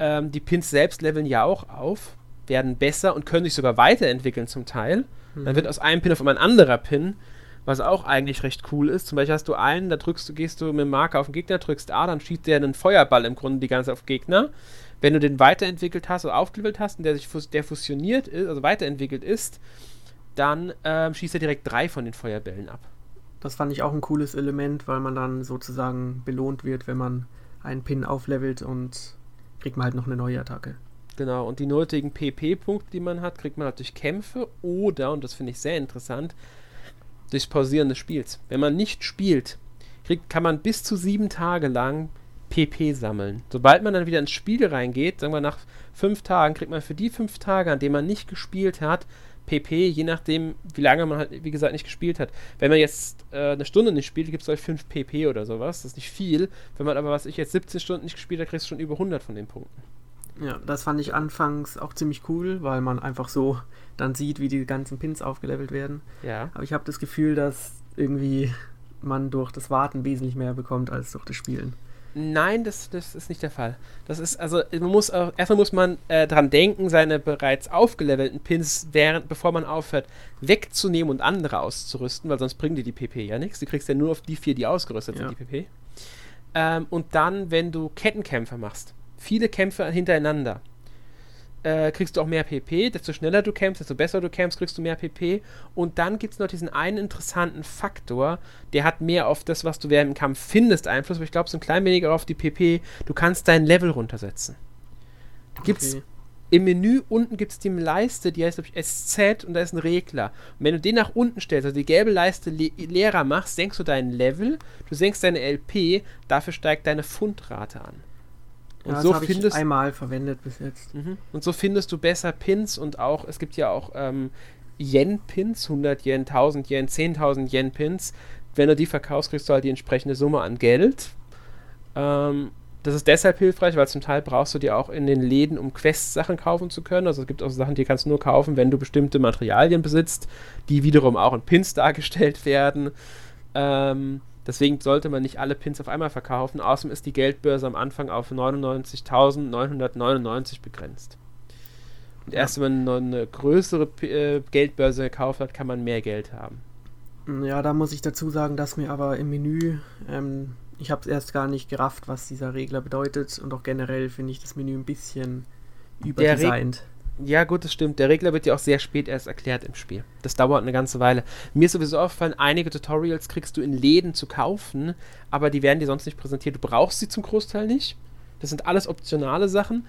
Ähm, die Pins selbst leveln ja auch auf, werden besser und können sich sogar weiterentwickeln zum Teil. Mhm. Dann wird aus einem Pin auf einmal ein anderer Pin was auch eigentlich recht cool ist. Zum Beispiel hast du einen, da drückst du, gehst du mit dem Marker auf den Gegner, drückst A, dann schießt der einen Feuerball im Grunde die ganze Zeit auf Gegner. Wenn du den weiterentwickelt hast oder aufgelevelt hast und der sich der fusioniert ist, also weiterentwickelt ist, dann ähm, schießt er direkt drei von den Feuerbällen ab. Das fand ich auch ein cooles Element, weil man dann sozusagen belohnt wird, wenn man einen Pin auflevelt und kriegt man halt noch eine neue Attacke. Genau, und die nötigen PP-Punkte, die man hat, kriegt man halt durch Kämpfe oder, und das finde ich sehr interessant, durchs Pausieren des Spiels. Wenn man nicht spielt, kriegt, kann man bis zu sieben Tage lang PP sammeln. Sobald man dann wieder ins Spiel reingeht, sagen wir nach fünf Tagen, kriegt man für die fünf Tage, an denen man nicht gespielt hat, PP, je nachdem, wie lange man halt, wie gesagt, nicht gespielt hat. Wenn man jetzt äh, eine Stunde nicht spielt, gibt es euch 5 PP oder sowas. Das ist nicht viel. Wenn man aber, was ich jetzt 17 Stunden nicht gespielt habe, kriegst du schon über 100 von den Punkten. Ja, das fand ich anfangs auch ziemlich cool, weil man einfach so dann sieht, wie die ganzen Pins aufgelevelt werden. Ja. Aber ich habe das Gefühl, dass irgendwie man durch das Warten wesentlich mehr bekommt als durch das Spielen. Nein, das, das ist nicht der Fall. Das ist, also, man muss auch, erstmal muss man äh, dran denken, seine bereits aufgelevelten Pins, während, bevor man aufhört, wegzunehmen und andere auszurüsten, weil sonst bringen dir die PP ja nichts. Du kriegst ja nur auf die vier, die ausgerüstet ja. sind, die PP. Ähm, und dann, wenn du Kettenkämpfe machst, viele Kämpfe hintereinander, äh, kriegst du auch mehr PP. Desto schneller du kämpfst, desto besser du kämpfst, kriegst du mehr PP. Und dann gibt es noch diesen einen interessanten Faktor, der hat mehr auf das, was du während dem Kampf findest, Einfluss, aber ich glaube, so ein klein weniger auf die PP. Du kannst dein Level runtersetzen. Gibt's okay. Im Menü unten gibt es die Leiste, die heißt, glaube ich, SZ und da ist ein Regler. Und wenn du den nach unten stellst, also die gelbe Leiste le leerer machst, senkst du dein Level, du senkst deine LP, dafür steigt deine Fundrate an. Und ja, so findest ich einmal verwendet bis jetzt. Mhm. Und so findest du besser Pins und auch, es gibt ja auch ähm, Yen-Pins, 100 Yen, 1000 Yen, 10.000 Yen-Pins. Wenn du die verkaufst, kriegst du halt die entsprechende Summe an Geld. Ähm, das ist deshalb hilfreich, weil zum Teil brauchst du die auch in den Läden, um Quest-Sachen kaufen zu können. Also es gibt auch Sachen, die kannst du nur kaufen, wenn du bestimmte Materialien besitzt, die wiederum auch in Pins dargestellt werden. Ähm, Deswegen sollte man nicht alle Pins auf einmal verkaufen. Außerdem ist die Geldbörse am Anfang auf 99.999 begrenzt. Und erst ja. wenn man eine größere äh, Geldbörse gekauft hat, kann man mehr Geld haben. Ja, da muss ich dazu sagen, dass mir aber im Menü, ähm, ich habe es erst gar nicht gerafft, was dieser Regler bedeutet. Und auch generell finde ich das Menü ein bisschen überdesignt. Ja, gut, das stimmt. Der Regler wird ja auch sehr spät erst erklärt im Spiel. Das dauert eine ganze Weile. Mir ist sowieso aufgefallen, einige Tutorials kriegst du in Läden zu kaufen, aber die werden dir sonst nicht präsentiert. Du brauchst sie zum Großteil nicht. Das sind alles optionale Sachen.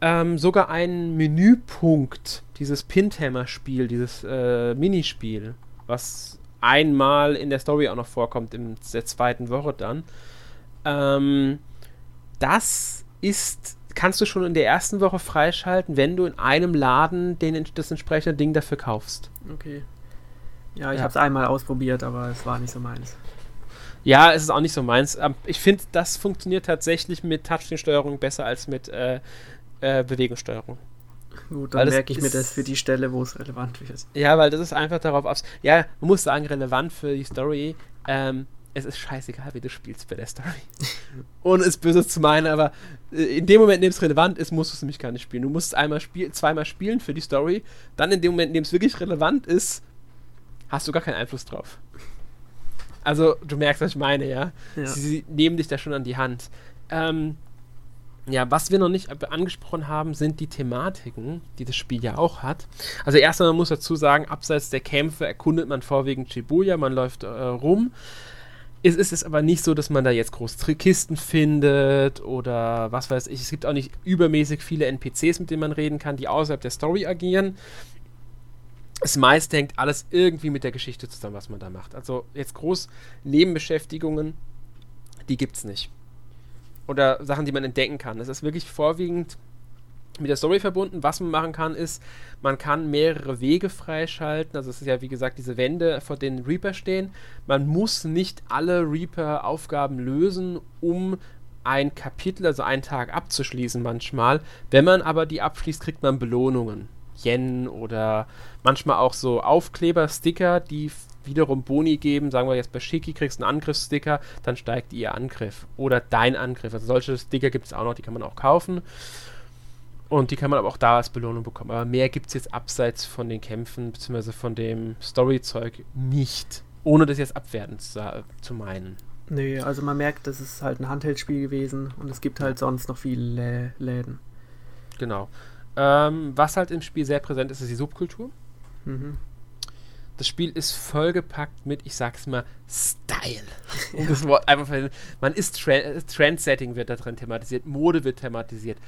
Ähm, sogar ein Menüpunkt, dieses Pinthammer-Spiel, dieses äh, Minispiel, was einmal in der Story auch noch vorkommt, in der zweiten Woche dann. Ähm, das ist kannst du schon in der ersten Woche freischalten, wenn du in einem Laden den, das entsprechende Ding dafür kaufst. Okay. Ja, ich ja. habe es einmal ausprobiert, aber es war nicht so meins. Ja, es ist auch nicht so meins. Ähm, ich finde, das funktioniert tatsächlich mit Touchscreen-Steuerung besser als mit äh, äh, Bewegungssteuerung. Gut, dann merke ich mir das für die Stelle, wo es relevant wird. Ja, weil das ist einfach darauf aus. Ja, man muss sagen, relevant für die Story. Ähm, es ist scheißegal, wie du spielst bei der Story. Ohne es böse zu meinen, aber äh, in dem Moment, in dem es relevant ist, musst du es nämlich gar nicht spielen. Du musst es einmal spiel zweimal spielen für die Story. Dann in dem Moment, in dem es wirklich relevant ist, hast du gar keinen Einfluss drauf. Also, du merkst, was ich meine, ja? ja. Sie, sie, nehmen dich da schon an die Hand. Ähm, ja, was wir noch nicht angesprochen haben, sind die Thematiken, die das Spiel ja auch hat. Also erstmal, man muss dazu sagen, abseits der Kämpfe erkundet man vorwiegend Shibuya, man läuft äh, rum. Es ist es aber nicht so, dass man da jetzt groß Kisten findet oder was weiß ich. Es gibt auch nicht übermäßig viele NPCs, mit denen man reden kann, die außerhalb der Story agieren. Das meiste hängt alles irgendwie mit der Geschichte zusammen, was man da macht. Also jetzt groß Nebenbeschäftigungen, die gibt es nicht. Oder Sachen, die man entdecken kann. Es ist wirklich vorwiegend mit der Story verbunden. Was man machen kann, ist, man kann mehrere Wege freischalten. Also es ist ja wie gesagt diese Wände, vor denen Reaper stehen. Man muss nicht alle Reaper-Aufgaben lösen, um ein Kapitel, also einen Tag abzuschließen manchmal. Wenn man aber die abschließt, kriegt man Belohnungen. Yen oder manchmal auch so Aufkleber, Sticker, die wiederum Boni geben. Sagen wir jetzt bei Shiki kriegst du einen Angriffssticker, dann steigt ihr Angriff oder dein Angriff. Also solche Sticker gibt es auch noch, die kann man auch kaufen. Und die kann man aber auch da als Belohnung bekommen. Aber mehr gibt es jetzt abseits von den Kämpfen bzw. von dem Storyzeug nicht. Ohne das jetzt abwertend zu, zu meinen. Nee, also man merkt, das ist halt ein Handheldspiel gewesen und es gibt halt sonst noch viele Läden. Genau. Ähm, was halt im Spiel sehr präsent ist, ist die Subkultur. Mhm. Das Spiel ist vollgepackt mit, ich sag's mal, Style. Ja. Das Wort einfach, man ist Trendsetting wird da drin thematisiert, Mode wird thematisiert.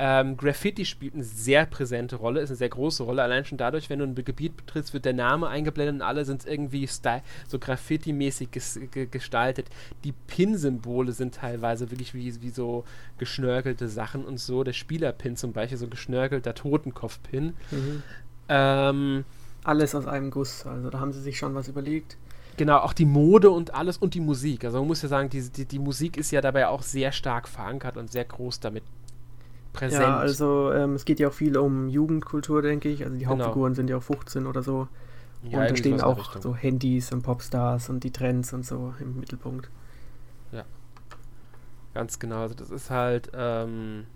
Ähm, Graffiti spielt eine sehr präsente Rolle, ist eine sehr große Rolle. Allein schon dadurch, wenn du ein Gebiet betrittst, wird der Name eingeblendet und alle sind irgendwie Style, so Graffiti-mäßig ges gestaltet. Die Pin-Symbole sind teilweise wirklich wie, wie so geschnörkelte Sachen und so. Der Spieler-Pin zum Beispiel, so ein geschnörkelter Totenkopf-Pin. Mhm. Ähm, alles aus einem Guss, also da haben sie sich schon was überlegt. Genau, auch die Mode und alles und die Musik. Also man muss ja sagen, die, die, die Musik ist ja dabei auch sehr stark verankert und sehr groß damit präsent. Ja, also ähm, es geht ja auch viel um Jugendkultur, denke ich. Also die genau. Hauptfiguren sind ja auch 15 oder so. Ja, und da stehen auch so Handys und Popstars und die Trends und so im Mittelpunkt. Ja. Ganz genau. Also das ist halt, ähm,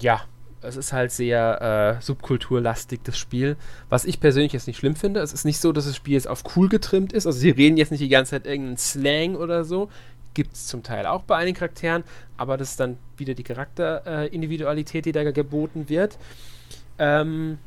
ja, es ist halt sehr äh, subkulturlastig, das Spiel. Was ich persönlich jetzt nicht schlimm finde. Es ist nicht so, dass das Spiel jetzt auf cool getrimmt ist. Also sie reden jetzt nicht die ganze Zeit irgendeinen Slang oder so gibt es zum Teil auch bei einigen Charakteren, aber das ist dann wieder die Charakterindividualität, äh, die da geboten wird. Ähm,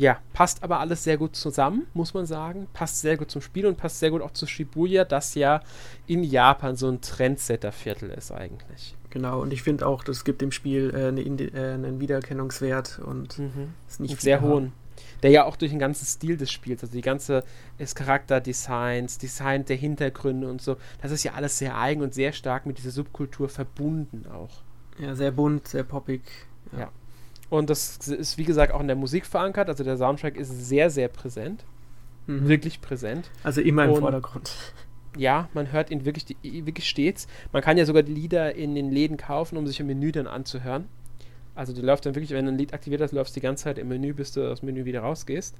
ja, passt aber alles sehr gut zusammen, muss man sagen. Passt sehr gut zum Spiel und passt sehr gut auch zu Shibuya, das ja in Japan so ein Trendsetter-Viertel ist eigentlich. Genau, und ich finde auch, das gibt dem Spiel äh, eine, äh, einen Wiedererkennungswert und mhm. ist nicht sehr hohen der ja auch durch den ganzen Stil des Spiels, also die ganze das Charakterdesigns, Design der Hintergründe und so, das ist ja alles sehr eigen und sehr stark mit dieser Subkultur verbunden auch. Ja, sehr bunt, sehr poppig. Ja. ja. Und das ist, wie gesagt, auch in der Musik verankert. Also der Soundtrack ist sehr, sehr präsent. Mhm. Wirklich präsent. Also immer im und, Vordergrund. Ja, man hört ihn wirklich, wirklich stets. Man kann ja sogar die Lieder in den Läden kaufen, um sich im Menü dann anzuhören. Also du läufst dann wirklich, wenn du ein Lied aktiviert läufst die ganze Zeit im Menü, bis du aus dem Menü wieder rausgehst.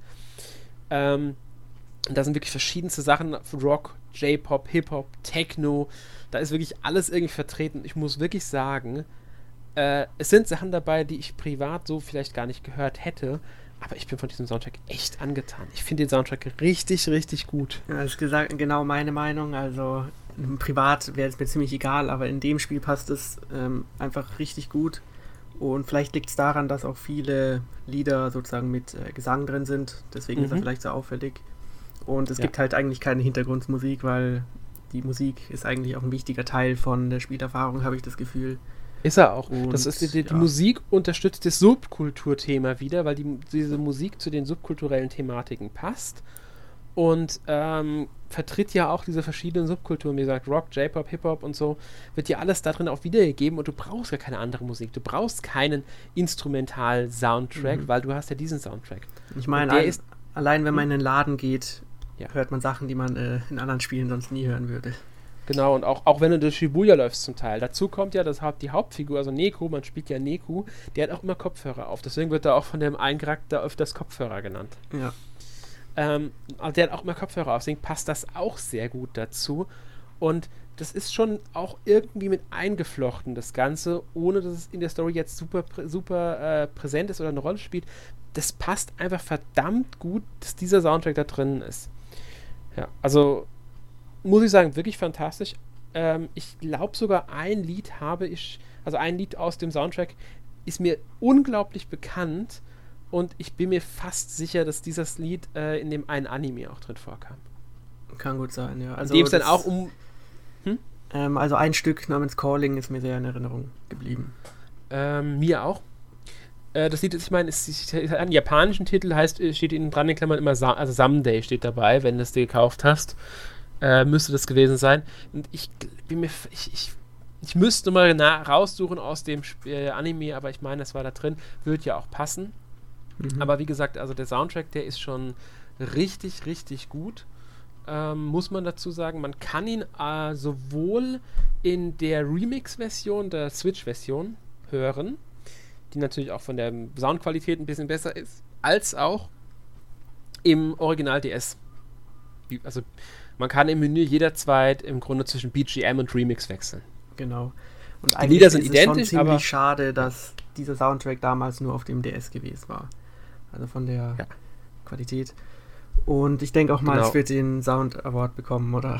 Ähm, da sind wirklich verschiedenste Sachen, Rock, J-Pop, Hip-Hop, Techno, da ist wirklich alles irgendwie vertreten. Ich muss wirklich sagen, äh, es sind Sachen dabei, die ich privat so vielleicht gar nicht gehört hätte, aber ich bin von diesem Soundtrack echt angetan. Ich finde den Soundtrack richtig, richtig gut. Ja, das ist gesagt, genau meine Meinung. Also privat wäre es mir ziemlich egal, aber in dem Spiel passt es ähm, einfach richtig gut. Und vielleicht liegt es daran, dass auch viele Lieder sozusagen mit äh, Gesang drin sind. Deswegen mhm. ist er vielleicht so auffällig. Und es ja. gibt halt eigentlich keine Hintergrundmusik, weil die Musik ist eigentlich auch ein wichtiger Teil von der Spielerfahrung, habe ich das Gefühl. Ist er auch. Und, das ist die, die, die Musik unterstützt das Subkulturthema wieder, weil die, diese Musik zu den subkulturellen Thematiken passt und ähm, vertritt ja auch diese verschiedenen Subkulturen, wie gesagt, Rock, J-Pop, Hip-Hop und so, wird dir alles da drin auch wiedergegeben und du brauchst gar keine andere Musik. Du brauchst keinen Instrumental-Soundtrack, mhm. weil du hast ja diesen Soundtrack. Ich meine, ein, allein wenn man in den Laden geht, ja. hört man Sachen, die man äh, in anderen Spielen sonst nie hören würde. Genau, und auch, auch wenn du durch Shibuya läufst zum Teil. Dazu kommt ja das, die Hauptfigur, also Neku, man spielt ja Neku, der hat auch immer Kopfhörer auf. Deswegen wird er auch von dem einen Charakter öfters Kopfhörer genannt. Ja. Ähm, der hat auch immer Kopfhörer auf, deswegen passt das auch sehr gut dazu. Und das ist schon auch irgendwie mit eingeflochten, das Ganze, ohne dass es in der Story jetzt super, super äh, präsent ist oder eine Rolle spielt. Das passt einfach verdammt gut, dass dieser Soundtrack da drin ist. Ja, also muss ich sagen, wirklich fantastisch. Ähm, ich glaube sogar ein Lied habe ich, also ein Lied aus dem Soundtrack ist mir unglaublich bekannt und ich bin mir fast sicher, dass dieses Lied äh, in dem einen Anime auch drin vorkam. Kann gut sein, ja. Also in dem es dann auch um. Hm? Ähm, also ein Stück namens Calling ist mir sehr in Erinnerung geblieben. Ähm, mir auch. Äh, das Lied, ich meine, es ist einen japanischen Titel, heißt, äh, steht in dran in Klammern immer, Sa also Someday steht dabei, wenn du es dir gekauft hast. Äh, müsste das gewesen sein. Und ich bin mir. Ich, ich, ich müsste mal raussuchen aus dem Sp äh, Anime, aber ich meine, das war da drin. Wird ja auch passen. Mhm. Aber wie gesagt, also der Soundtrack, der ist schon richtig, richtig gut. Ähm, muss man dazu sagen, man kann ihn äh, sowohl in der Remix-Version, der Switch-Version hören, die natürlich auch von der Soundqualität ein bisschen besser ist, als auch im Original DS. Also man kann im Menü jederzeit im Grunde zwischen BGM und Remix wechseln. Genau. Und die Lieder sind identisch, schon aber schade, dass dieser Soundtrack damals nur auf dem DS gewesen war. Also von der ja. Qualität. Und ich denke auch mal, genau. es wird den Sound Award bekommen, oder?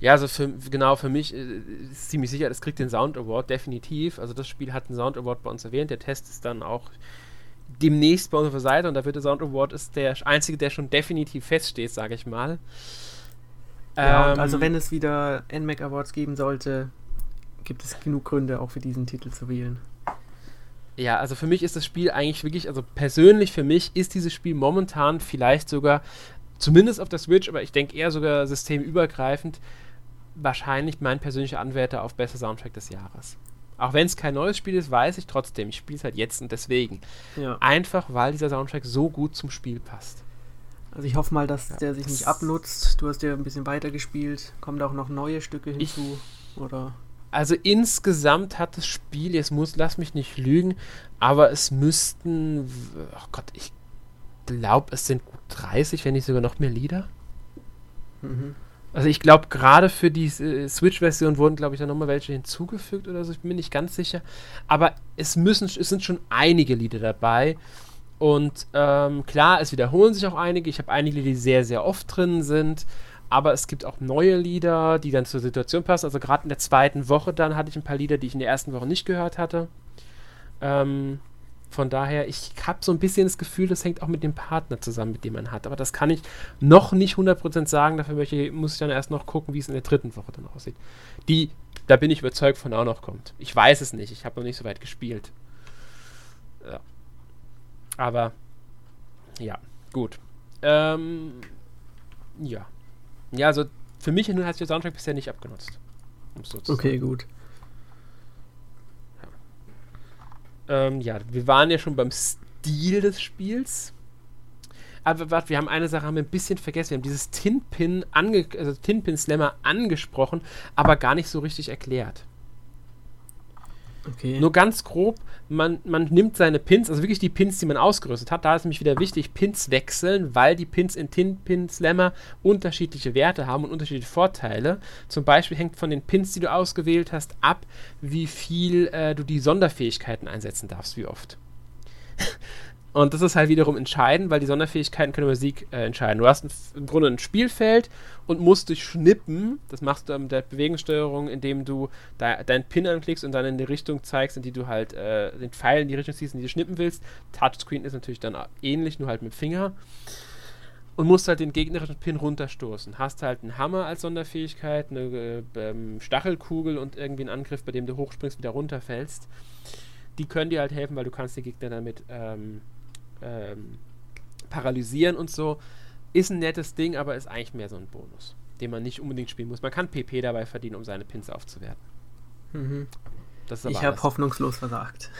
Ja, also für, genau, für mich äh, ist ziemlich sicher, es kriegt den Sound Award, definitiv. Also das Spiel hat einen Sound Award bei uns erwähnt. Der Test ist dann auch demnächst bei unserer Seite und da wird der Sound Award ist der einzige, der schon definitiv feststeht, sage ich mal. Ja, ähm, also wenn es wieder NMAC Awards geben sollte, gibt es genug Gründe auch für diesen Titel zu wählen. Ja, also für mich ist das Spiel eigentlich wirklich, also persönlich für mich ist dieses Spiel momentan vielleicht sogar, zumindest auf der Switch, aber ich denke eher sogar systemübergreifend, wahrscheinlich mein persönlicher Anwärter auf bester Soundtrack des Jahres. Auch wenn es kein neues Spiel ist, weiß ich trotzdem, ich spiele es halt jetzt und deswegen. Ja. Einfach, weil dieser Soundtrack so gut zum Spiel passt. Also ich hoffe mal, dass ja, der sich nicht abnutzt. Du hast ja ein bisschen weiter gespielt. Kommen da auch noch neue Stücke hinzu? Ich, oder? Also insgesamt hat das Spiel, jetzt muss, lass mich nicht lügen, aber es müssten, oh Gott, ich glaube, es sind gut 30, wenn nicht sogar noch mehr Lieder. Mhm. Also ich glaube, gerade für die äh, Switch-Version wurden, glaube ich, da nochmal welche hinzugefügt oder so. Ich bin mir nicht ganz sicher. Aber es müssen, es sind schon einige Lieder dabei. Und ähm, klar, es wiederholen sich auch einige. Ich habe einige, die sehr, sehr oft drin sind. Aber es gibt auch neue Lieder, die dann zur Situation passen. Also gerade in der zweiten Woche dann hatte ich ein paar Lieder, die ich in der ersten Woche nicht gehört hatte. Ähm, von daher, ich habe so ein bisschen das Gefühl, das hängt auch mit dem Partner zusammen, mit dem man hat. Aber das kann ich noch nicht 100% sagen. Dafür möchte, muss ich dann erst noch gucken, wie es in der dritten Woche dann aussieht. Die, da bin ich überzeugt von auch noch kommt. Ich weiß es nicht. Ich habe noch nicht so weit gespielt. Ja. Aber, ja, gut. Ähm, ja. Ja, also für mich hat der Soundtrack bisher nicht abgenutzt. Um okay, gut. Ähm, ja, wir waren ja schon beim Stil des Spiels. Aber warte, wir haben eine Sache haben wir ein bisschen vergessen. Wir haben dieses Tinpin, ange also Tinpin Slammer angesprochen, aber gar nicht so richtig erklärt. Okay. Nur ganz grob, man, man nimmt seine Pins, also wirklich die Pins, die man ausgerüstet hat. Da ist nämlich wieder wichtig, Pins wechseln, weil die Pins in Tin Pin Slammer unterschiedliche Werte haben und unterschiedliche Vorteile. Zum Beispiel hängt von den Pins, die du ausgewählt hast, ab, wie viel äh, du die Sonderfähigkeiten einsetzen darfst, wie oft. Und das ist halt wiederum entscheidend, weil die Sonderfähigkeiten können über Sieg äh, entscheiden. Du hast im Grunde ein Spielfeld und musst durch Schnippen, das machst du mit der Bewegungssteuerung, indem du da, deinen Pin anklickst und dann in die Richtung zeigst, in die du halt äh, den Pfeil in die Richtung ziehst, in die du schnippen willst. Touchscreen ist natürlich dann ähnlich, nur halt mit Finger. Und musst halt den gegnerischen Pin runterstoßen. Hast halt einen Hammer als Sonderfähigkeit, eine äh, ähm, Stachelkugel und irgendwie einen Angriff, bei dem du hochspringst, wieder runterfällst. Die können dir halt helfen, weil du kannst den Gegner damit ähm, ähm, paralysieren und so. Ist ein nettes Ding, aber ist eigentlich mehr so ein Bonus, den man nicht unbedingt spielen muss. Man kann PP dabei verdienen, um seine Pins aufzuwerten. Mhm. ich habe hoffnungslos versagt.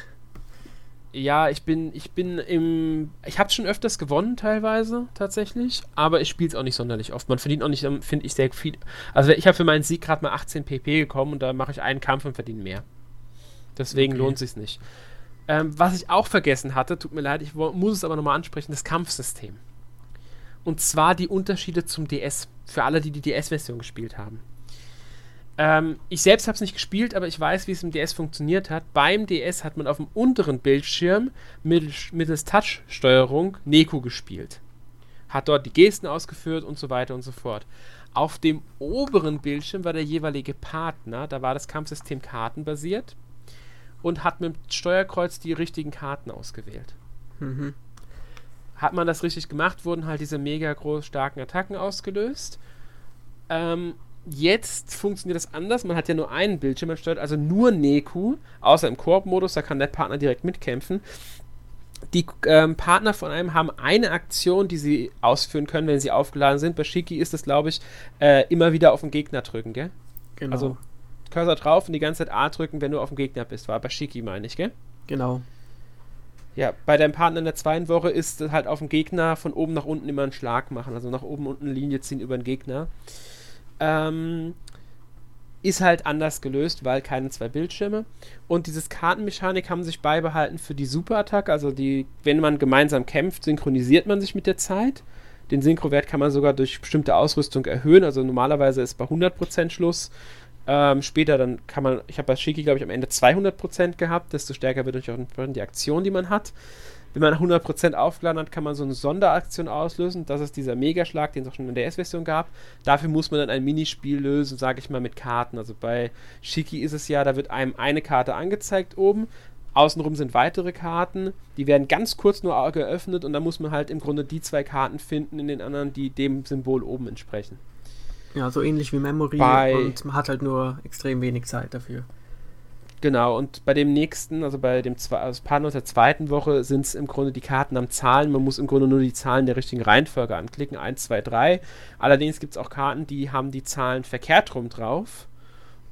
Ja, ich bin, ich bin im. Ich habe schon öfters gewonnen, teilweise, tatsächlich. Aber ich spiele es auch nicht sonderlich oft. Man verdient auch nicht, ähm, finde ich, sehr viel. Also, ich habe für meinen Sieg gerade mal 18 PP gekommen und da mache ich einen Kampf und verdiene mehr. Deswegen okay. lohnt sich nicht. Ähm, was ich auch vergessen hatte, tut mir leid, ich muss es aber nochmal ansprechen, das Kampfsystem. Und zwar die Unterschiede zum DS. Für alle, die die DS-Version gespielt haben. Ähm, ich selbst habe es nicht gespielt, aber ich weiß, wie es im DS funktioniert hat. Beim DS hat man auf dem unteren Bildschirm mittels, mittels Touch-Steuerung Neko gespielt. Hat dort die Gesten ausgeführt und so weiter und so fort. Auf dem oberen Bildschirm war der jeweilige Partner, da war das Kampfsystem kartenbasiert und hat mit dem Steuerkreuz die richtigen Karten ausgewählt. Mhm. Hat man das richtig gemacht, wurden halt diese mega groß starken Attacken ausgelöst. Ähm, jetzt funktioniert das anders. Man hat ja nur einen Bildschirm, man steuert also nur Neku, außer im Koop-Modus, da kann der Partner direkt mitkämpfen. Die ähm, Partner von einem haben eine Aktion, die sie ausführen können, wenn sie aufgeladen sind. Bei Shiki ist es, glaube ich, äh, immer wieder auf den Gegner drücken, gell? Genau. Also Cursor drauf und die ganze Zeit A drücken, wenn du auf dem Gegner bist. War bei Shiki, meine ich, gell? Genau. Ja, bei deinem Partner in der zweiten Woche ist halt auf dem Gegner von oben nach unten immer einen Schlag machen. Also nach oben unten Linie ziehen über den Gegner. Ähm, ist halt anders gelöst, weil keine zwei Bildschirme. Und dieses Kartenmechanik haben sich beibehalten für die Superattacke. Also die, wenn man gemeinsam kämpft, synchronisiert man sich mit der Zeit. Den Synchrowert kann man sogar durch bestimmte Ausrüstung erhöhen. Also normalerweise ist bei 100% Schluss. Ähm, später dann kann man, ich habe bei Shiki, glaube ich, am Ende 200% gehabt, desto stärker wird natürlich auch die Aktion, die man hat. Wenn man 100% aufgeladen hat, kann man so eine Sonderaktion auslösen. Das ist dieser Megaschlag, den es auch schon in der S-Version gab. Dafür muss man dann ein Minispiel lösen, sage ich mal, mit Karten. Also bei Shiki ist es ja, da wird einem eine Karte angezeigt oben. Außenrum sind weitere Karten, die werden ganz kurz nur geöffnet und dann muss man halt im Grunde die zwei Karten finden in den anderen, die dem Symbol oben entsprechen. Ja, so ähnlich wie Memory bei, und man hat halt nur extrem wenig Zeit dafür. Genau, und bei dem nächsten, also bei dem also Partner der zweiten Woche, sind es im Grunde die Karten am Zahlen. Man muss im Grunde nur die Zahlen der richtigen Reihenfolge anklicken. 1, 2, 3. Allerdings gibt es auch Karten, die haben die Zahlen verkehrt rum drauf.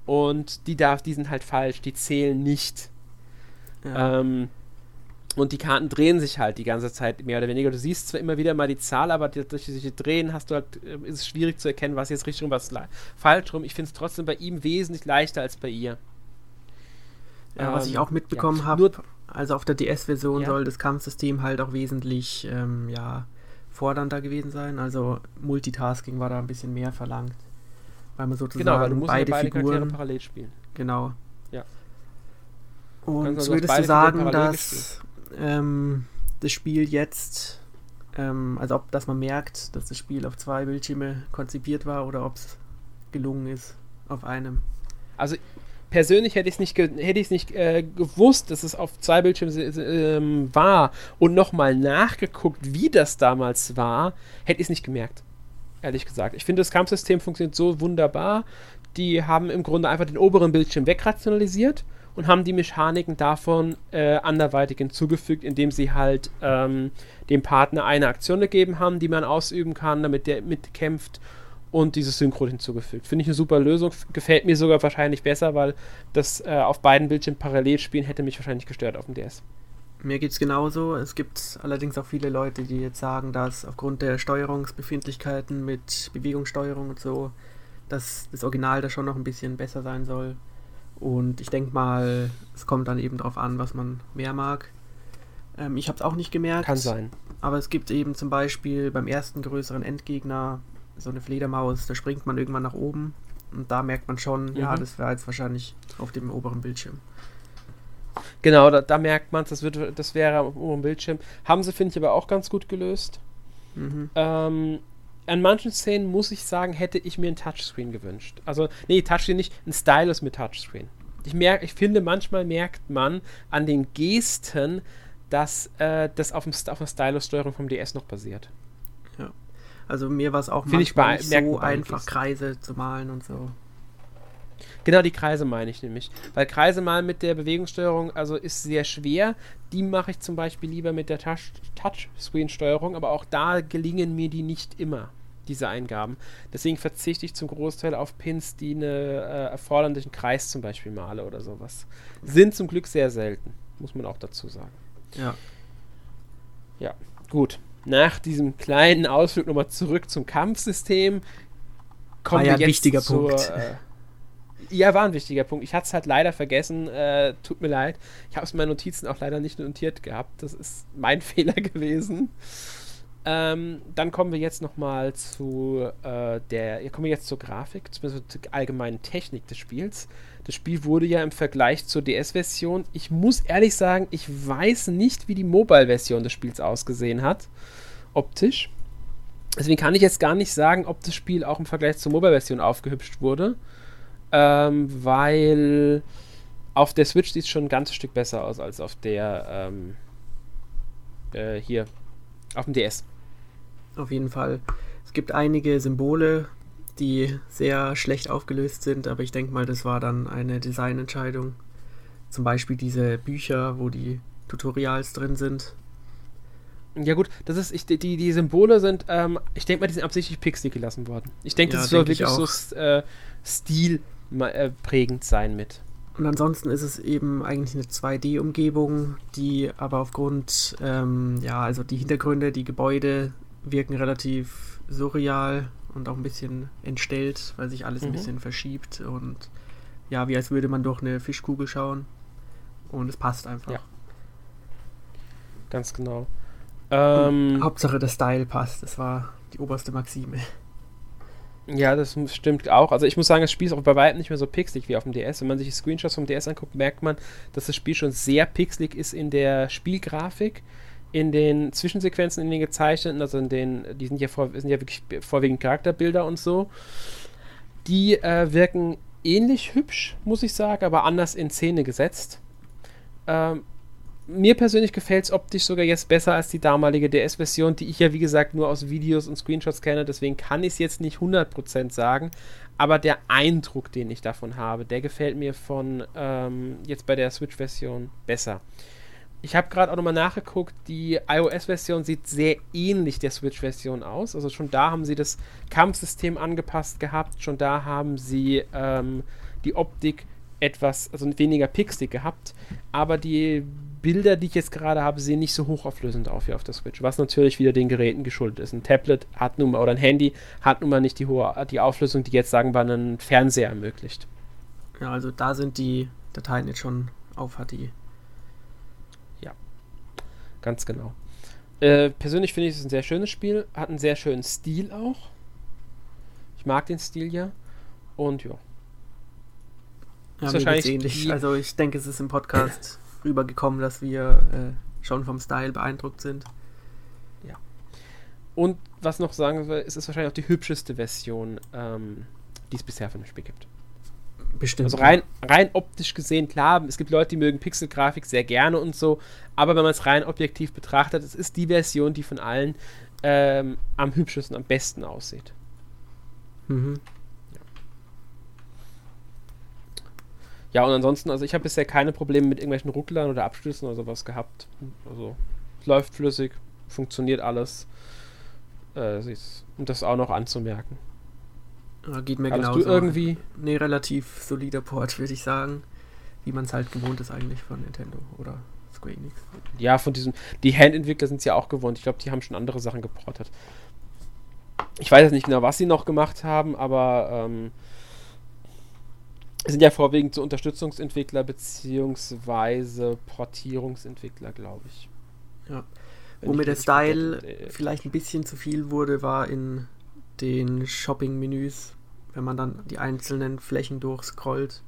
Und die darf, die sind halt falsch, die zählen nicht. Ja. Ähm, und die Karten drehen sich halt die ganze Zeit mehr oder weniger. Du siehst zwar immer wieder mal die Zahl, aber durch diese Drehen hast du halt, äh, ist es schwierig zu erkennen, was jetzt richtig rum, was falsch rum. Ich finde es trotzdem bei ihm wesentlich leichter als bei ihr. Ja, was ich ähm, auch mitbekommen ja, habe, also auf der DS-Version ja. soll das Kampfsystem halt auch wesentlich ähm, ja, fordernder gewesen sein. Also Multitasking war da ein bisschen mehr verlangt. Weil man sozusagen genau, weil du musst beide, beide Figuren parallel spielen. Genau. Ja. Und also würdest du sagen, dass ähm, das Spiel jetzt, ähm, also ob dass man merkt, dass das Spiel auf zwei Bildschirme konzipiert war oder ob es gelungen ist auf einem? Also persönlich hätte ich es nicht, hätte nicht äh, gewusst, dass es auf zwei Bildschirmen äh, war und nochmal nachgeguckt, wie das damals war, hätte ich es nicht gemerkt. Ehrlich gesagt. Ich finde, das Kampfsystem funktioniert so wunderbar. Die haben im Grunde einfach den oberen Bildschirm wegrationalisiert und haben die Mechaniken davon äh, anderweitig hinzugefügt, indem sie halt ähm, dem Partner eine Aktion gegeben haben, die man ausüben kann, damit der mitkämpft und dieses Synchro hinzugefügt. Finde ich eine super Lösung. Gefällt mir sogar wahrscheinlich besser, weil das äh, auf beiden Bildschirmen parallel spielen hätte mich wahrscheinlich gestört auf dem DS. Mir geht es genauso. Es gibt allerdings auch viele Leute, die jetzt sagen, dass aufgrund der Steuerungsbefindlichkeiten mit Bewegungssteuerung und so, dass das Original da schon noch ein bisschen besser sein soll. Und ich denke mal, es kommt dann eben darauf an, was man mehr mag. Ähm, ich habe es auch nicht gemerkt. Kann sein. Aber es gibt eben zum Beispiel beim ersten größeren Endgegner so eine Fledermaus, da springt man irgendwann nach oben und da merkt man schon, mhm. ja, das wäre jetzt wahrscheinlich auf dem oberen Bildschirm. Genau, da, da merkt man das, das wäre am oberen Bildschirm. Haben sie, finde ich, aber auch ganz gut gelöst. Mhm. Ähm, an manchen Szenen muss ich sagen, hätte ich mir ein Touchscreen gewünscht. Also, nee, Touchscreen nicht, ein Stylus mit Touchscreen. Ich, merk, ich finde, manchmal merkt man an den Gesten, dass äh, das auf, dem, auf der Stylus-Steuerung vom DS noch basiert. Also mir war es auch Find manchmal nicht so einfach, Kreise zu malen und so. Genau, die Kreise meine ich nämlich. Weil Kreise malen mit der Bewegungssteuerung also ist sehr schwer. Die mache ich zum Beispiel lieber mit der Touchscreen-Steuerung, aber auch da gelingen mir die nicht immer, diese Eingaben. Deswegen verzichte ich zum Großteil auf Pins, die einen äh, erforderlichen Kreis zum Beispiel male oder sowas. Sind zum Glück sehr selten, muss man auch dazu sagen. Ja. Ja, gut nach diesem kleinen Ausflug nochmal zurück zum Kampfsystem. Kommen war ja wir jetzt wichtiger zur, Punkt. Äh, ja, war ein wichtiger Punkt. Ich hatte es halt leider vergessen. Äh, tut mir leid. Ich habe es in meinen Notizen auch leider nicht notiert gehabt. Das ist mein Fehler gewesen. Ähm, dann kommen wir jetzt nochmal zu äh, der, ja, kommen wir jetzt zur Grafik, zumindest zur allgemeinen Technik des Spiels. Das Spiel wurde ja im Vergleich zur DS-Version, ich muss ehrlich sagen, ich weiß nicht, wie die Mobile-Version des Spiels ausgesehen hat, optisch. Deswegen kann ich jetzt gar nicht sagen, ob das Spiel auch im Vergleich zur Mobile-Version aufgehübscht wurde, ähm, weil auf der Switch sieht es schon ein ganzes Stück besser aus als auf der ähm, äh, hier auf dem DS. Auf jeden Fall. Es gibt einige Symbole, die sehr schlecht aufgelöst sind, aber ich denke mal, das war dann eine Designentscheidung. Zum Beispiel diese Bücher, wo die Tutorials drin sind. Ja gut, das ist, ich, die, die Symbole sind, ähm, ich denke mal, die sind absichtlich pixelig gelassen worden. Ich denke, ja, das soll wirklich so äh, stilprägend sein mit. Und ansonsten ist es eben eigentlich eine 2D-Umgebung, die aber aufgrund, ähm, ja, also die Hintergründe, die Gebäude wirken relativ surreal und auch ein bisschen entstellt, weil sich alles mhm. ein bisschen verschiebt und ja, wie als würde man durch eine Fischkugel schauen. Und es passt einfach. Ja. Ganz genau. Ähm, Hauptsache der Style passt, das war die oberste Maxime. Ja, das stimmt auch. Also ich muss sagen, das Spiel ist auch bei weitem nicht mehr so pixelig wie auf dem DS. Wenn man sich die Screenshots vom DS anguckt, merkt man, dass das Spiel schon sehr pixelig ist in der Spielgrafik in den Zwischensequenzen, in den gezeichneten, also in den, die sind ja, vor, sind ja wirklich vorwiegend Charakterbilder und so, die äh, wirken ähnlich hübsch, muss ich sagen, aber anders in Szene gesetzt. Ähm, mir persönlich gefällt es optisch sogar jetzt besser als die damalige DS-Version, die ich ja wie gesagt nur aus Videos und Screenshots kenne, deswegen kann ich es jetzt nicht 100% sagen, aber der Eindruck, den ich davon habe, der gefällt mir von ähm, jetzt bei der Switch-Version besser. Ich habe gerade auch nochmal nachgeguckt, die iOS-Version sieht sehr ähnlich der Switch-Version aus. Also schon da haben sie das Kampfsystem angepasst gehabt, schon da haben sie ähm, die Optik etwas, also weniger pixelig gehabt, aber die Bilder, die ich jetzt gerade habe, sehen nicht so hochauflösend auf wie auf der Switch, was natürlich wieder den Geräten geschuldet ist. Ein Tablet hat nun mal, oder ein Handy hat nun mal nicht die hohe die Auflösung, die jetzt sagen wir einen Fernseher ermöglicht. Ja, also da sind die Dateien jetzt schon auf HDI. Ganz genau. Äh, persönlich finde ich es ein sehr schönes Spiel, hat einen sehr schönen Stil auch. Ich mag den Stil ja. Und ja, ja, wahrscheinlich ähnlich. Also ich denke, es ist im Podcast rübergekommen, dass wir äh, schon vom Style beeindruckt sind. Ja. Und was noch sagen will, es ist wahrscheinlich auch die hübscheste Version, ähm, die es bisher von dem Spiel gibt. Bestimmt. Also rein, rein optisch gesehen, klar, es gibt Leute, die mögen Pixelgrafik sehr gerne und so, aber wenn man es rein objektiv betrachtet, es ist die Version, die von allen ähm, am hübschesten, am besten aussieht. Mhm. Ja, und ansonsten, also ich habe bisher keine Probleme mit irgendwelchen Rucklern oder Abstürzen oder sowas gehabt. Also es läuft flüssig, funktioniert alles. Äh, und das auch noch anzumerken. Ja, geht mir genau. du irgendwie? Nee, relativ solider Port, würde ich sagen. Wie man es halt gewohnt ist eigentlich von Nintendo oder Square Enix. Ja, von diesem. Die Handentwickler sind es ja auch gewohnt. Ich glaube, die haben schon andere Sachen geportet. Ich weiß jetzt nicht genau, was sie noch gemacht haben, aber ähm, sind ja vorwiegend so Unterstützungsentwickler beziehungsweise Portierungsentwickler, glaube ich. Ja. Wenn Wo mir der Style äh, vielleicht ein bisschen zu viel wurde, war in den Shopping-Menüs, wenn man dann die einzelnen Flächen durchscrollt.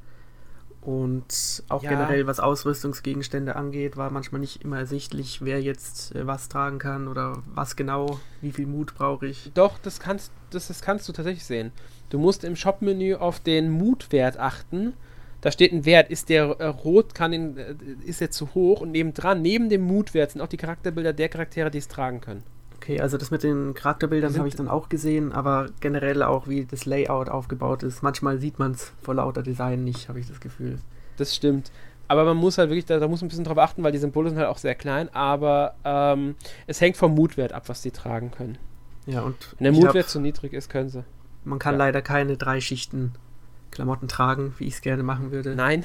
Und auch ja. generell, was Ausrüstungsgegenstände angeht, war manchmal nicht immer ersichtlich, wer jetzt äh, was tragen kann oder was genau, wie viel Mut brauche ich. Doch, das kannst, das, das kannst du tatsächlich sehen. Du musst im Shop-Menü auf den Mutwert achten. Da steht ein Wert, ist der äh, rot, kann ihn, äh, ist er zu hoch und nebendran, neben dem Mutwert sind auch die Charakterbilder der Charaktere, die es tragen können. Okay, also das mit den Charakterbildern habe ich dann auch gesehen, aber generell auch, wie das Layout aufgebaut ist. Manchmal sieht man es vor lauter Design nicht, habe ich das Gefühl. Das stimmt. Aber man muss halt wirklich, da, da, muss man ein bisschen drauf achten, weil die Symbole sind halt auch sehr klein, aber ähm, es hängt vom Mutwert ab, was die tragen können. Ja, und. Wenn der Mutwert zu niedrig ist, können sie. Man kann ja. leider keine drei Schichten Klamotten tragen, wie ich es gerne machen würde. Nein.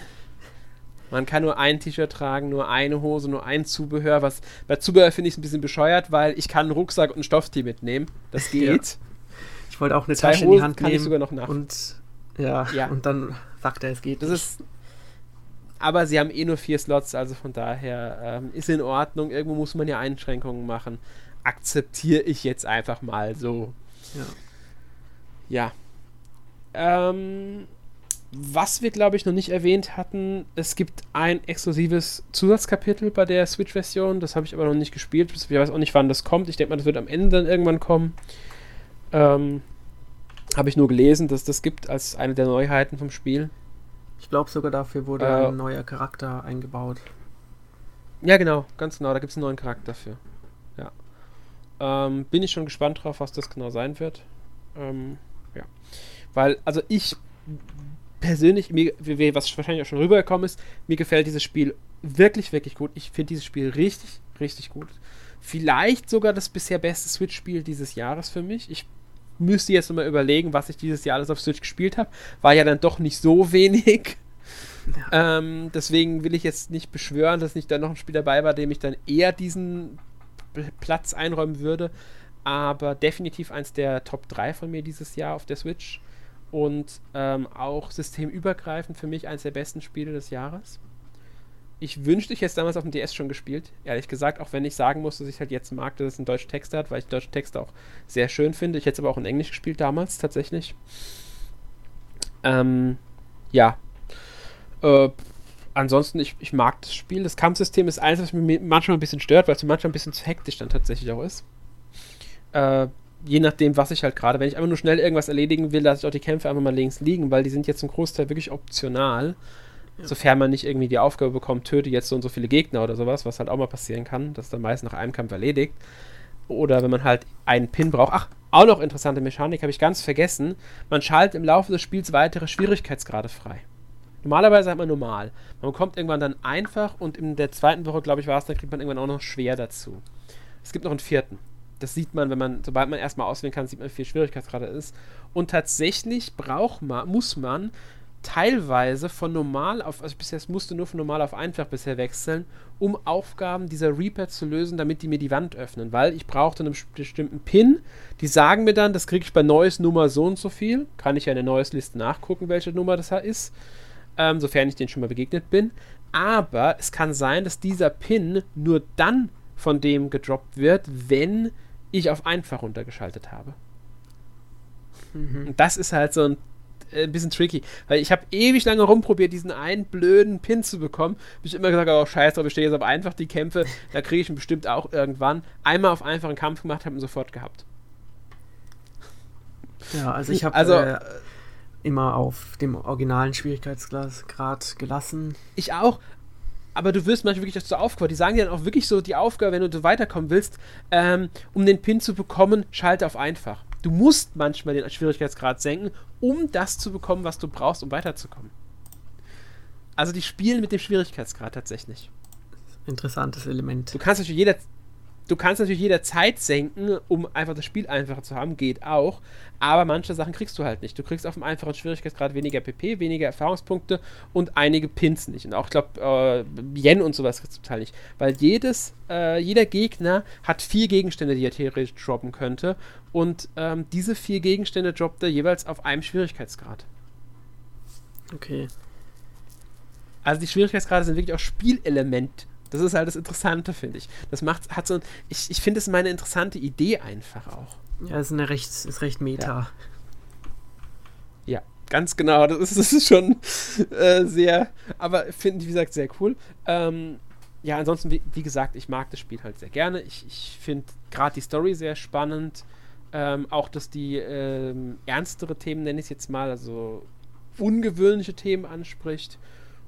Man kann nur ein T-Shirt tragen, nur eine Hose, nur ein Zubehör. Was bei Zubehör finde ich es ein bisschen bescheuert, weil ich kann einen Rucksack und ein Stofftee mitnehmen. Das geht. Ja. Ich wollte auch eine Zwei Tasche Hosen in die Hand kann nehmen. Ich sogar noch nach. Und ja, ja, und dann sagt er, es geht. Das ist. Aber sie haben eh nur vier Slots, also von daher ähm, ist in Ordnung. Irgendwo muss man ja Einschränkungen machen. Akzeptiere ich jetzt einfach mal so. Ja. Ja. Ähm, was wir, glaube ich, noch nicht erwähnt hatten, es gibt ein exklusives Zusatzkapitel bei der Switch-Version. Das habe ich aber noch nicht gespielt. Ich weiß auch nicht, wann das kommt. Ich denke mal, das wird am Ende dann irgendwann kommen. Ähm, habe ich nur gelesen, dass das gibt als eine der Neuheiten vom Spiel. Ich glaube sogar dafür wurde äh, ein neuer Charakter eingebaut. Ja, genau, ganz genau. Da gibt es einen neuen Charakter für. Ja. Ähm, bin ich schon gespannt drauf, was das genau sein wird. Ähm, ja. Weil, also ich persönlich, mir, was wahrscheinlich auch schon rübergekommen ist, mir gefällt dieses Spiel wirklich, wirklich gut. Ich finde dieses Spiel richtig, richtig gut. Vielleicht sogar das bisher beste Switch-Spiel dieses Jahres für mich. Ich müsste jetzt nochmal überlegen, was ich dieses Jahr alles auf Switch gespielt habe. War ja dann doch nicht so wenig. Ja. Ähm, deswegen will ich jetzt nicht beschwören, dass nicht da noch ein Spiel dabei war, dem ich dann eher diesen Platz einräumen würde aber definitiv eins der Top 3 von mir dieses Jahr auf der Switch. Und ähm, auch systemübergreifend für mich eins der besten Spiele des Jahres. Ich wünschte, ich hätte es damals auf dem DS schon gespielt. Ehrlich gesagt, auch wenn ich sagen muss, dass ich halt jetzt mag, dass es einen deutschen Text hat, weil ich deutsche Texte auch sehr schön finde. Ich hätte es aber auch in Englisch gespielt damals, tatsächlich. Ähm, ja. Äh, ansonsten, ich, ich mag das Spiel. Das Kampfsystem ist eins, was mich manchmal ein bisschen stört, weil es manchmal ein bisschen zu hektisch dann tatsächlich auch ist. Äh, je nachdem, was ich halt gerade, wenn ich einfach nur schnell irgendwas erledigen will, lasse ich auch die Kämpfe einfach mal links liegen, weil die sind jetzt zum Großteil wirklich optional. Ja. Sofern man nicht irgendwie die Aufgabe bekommt, töte jetzt so und so viele Gegner oder sowas, was halt auch mal passieren kann, das ist dann meist nach einem Kampf erledigt. Oder wenn man halt einen Pin braucht. Ach, auch noch interessante Mechanik, habe ich ganz vergessen. Man schaltet im Laufe des Spiels weitere Schwierigkeitsgrade frei. Normalerweise hat man normal. Man bekommt irgendwann dann einfach und in der zweiten Woche, glaube ich, war es, dann kriegt man irgendwann auch noch schwer dazu. Es gibt noch einen vierten. Das sieht man, wenn man, sobald man erstmal auswählen kann, sieht man, wie viel Schwierigkeitsgrade ist. Und tatsächlich braucht man, muss man teilweise von normal auf, also bisher musste nur von normal auf einfach bisher wechseln, um Aufgaben dieser Reaper zu lösen, damit die mir die Wand öffnen, weil ich brauchte einen bestimmten Pin. Die sagen mir dann, das kriege ich bei neues Nummer so und so viel. Kann ich ja in der neues Liste nachgucken, welche Nummer das ist, ähm, sofern ich den schon mal begegnet bin. Aber es kann sein, dass dieser Pin nur dann von dem gedroppt wird, wenn ich auf einfach runtergeschaltet habe. Mhm. Und das ist halt so ein äh, ein bisschen tricky, weil ich habe ewig lange rumprobiert, diesen einen blöden Pin zu bekommen. Bin ich immer gesagt, oh scheiße, ich stehe jetzt auf einfach die Kämpfe, da kriege ich ihn bestimmt auch irgendwann. Einmal auf einfachen Kampf gemacht, habe ihn sofort gehabt. Ja, also ich habe also, äh, immer auf dem originalen Schwierigkeitsgrad gelassen. Ich auch, aber du wirst manchmal wirklich zur Aufgabe. Die sagen dir dann auch wirklich so die Aufgabe, wenn du weiterkommen willst, ähm, um den Pin zu bekommen, schalte auf einfach. Du musst manchmal den Schwierigkeitsgrad senken, um das zu bekommen, was du brauchst, um weiterzukommen. Also die spielen mit dem Schwierigkeitsgrad tatsächlich. Interessantes Element. Du kannst natürlich jeder, Du kannst natürlich jederzeit senken, um einfach das Spiel einfacher zu haben, geht auch. Aber manche Sachen kriegst du halt nicht. Du kriegst auf dem einfachen Schwierigkeitsgrad weniger PP, weniger Erfahrungspunkte und einige Pins nicht. Und auch, ich glaube, äh, Yen und sowas kriegst du total nicht. Weil jedes, äh, jeder Gegner hat vier Gegenstände, die er theoretisch droppen könnte. Und ähm, diese vier Gegenstände droppt er jeweils auf einem Schwierigkeitsgrad. Okay. Also die Schwierigkeitsgrade sind wirklich auch Spielelement das ist halt das Interessante, finde ich. Das macht, hat so ein, ich, ich finde es meine interessante Idee einfach auch. Ja, ist eine recht, ist recht meta. Ja, ja ganz genau. Das ist, das ist schon äh, sehr, aber finde ich, wie gesagt, sehr cool. Ähm, ja, ansonsten, wie, wie, gesagt, ich mag das Spiel halt sehr gerne. Ich, ich finde gerade die Story sehr spannend. Ähm, auch, dass die ähm, ernstere Themen, nenne ich es jetzt mal, also ungewöhnliche Themen anspricht.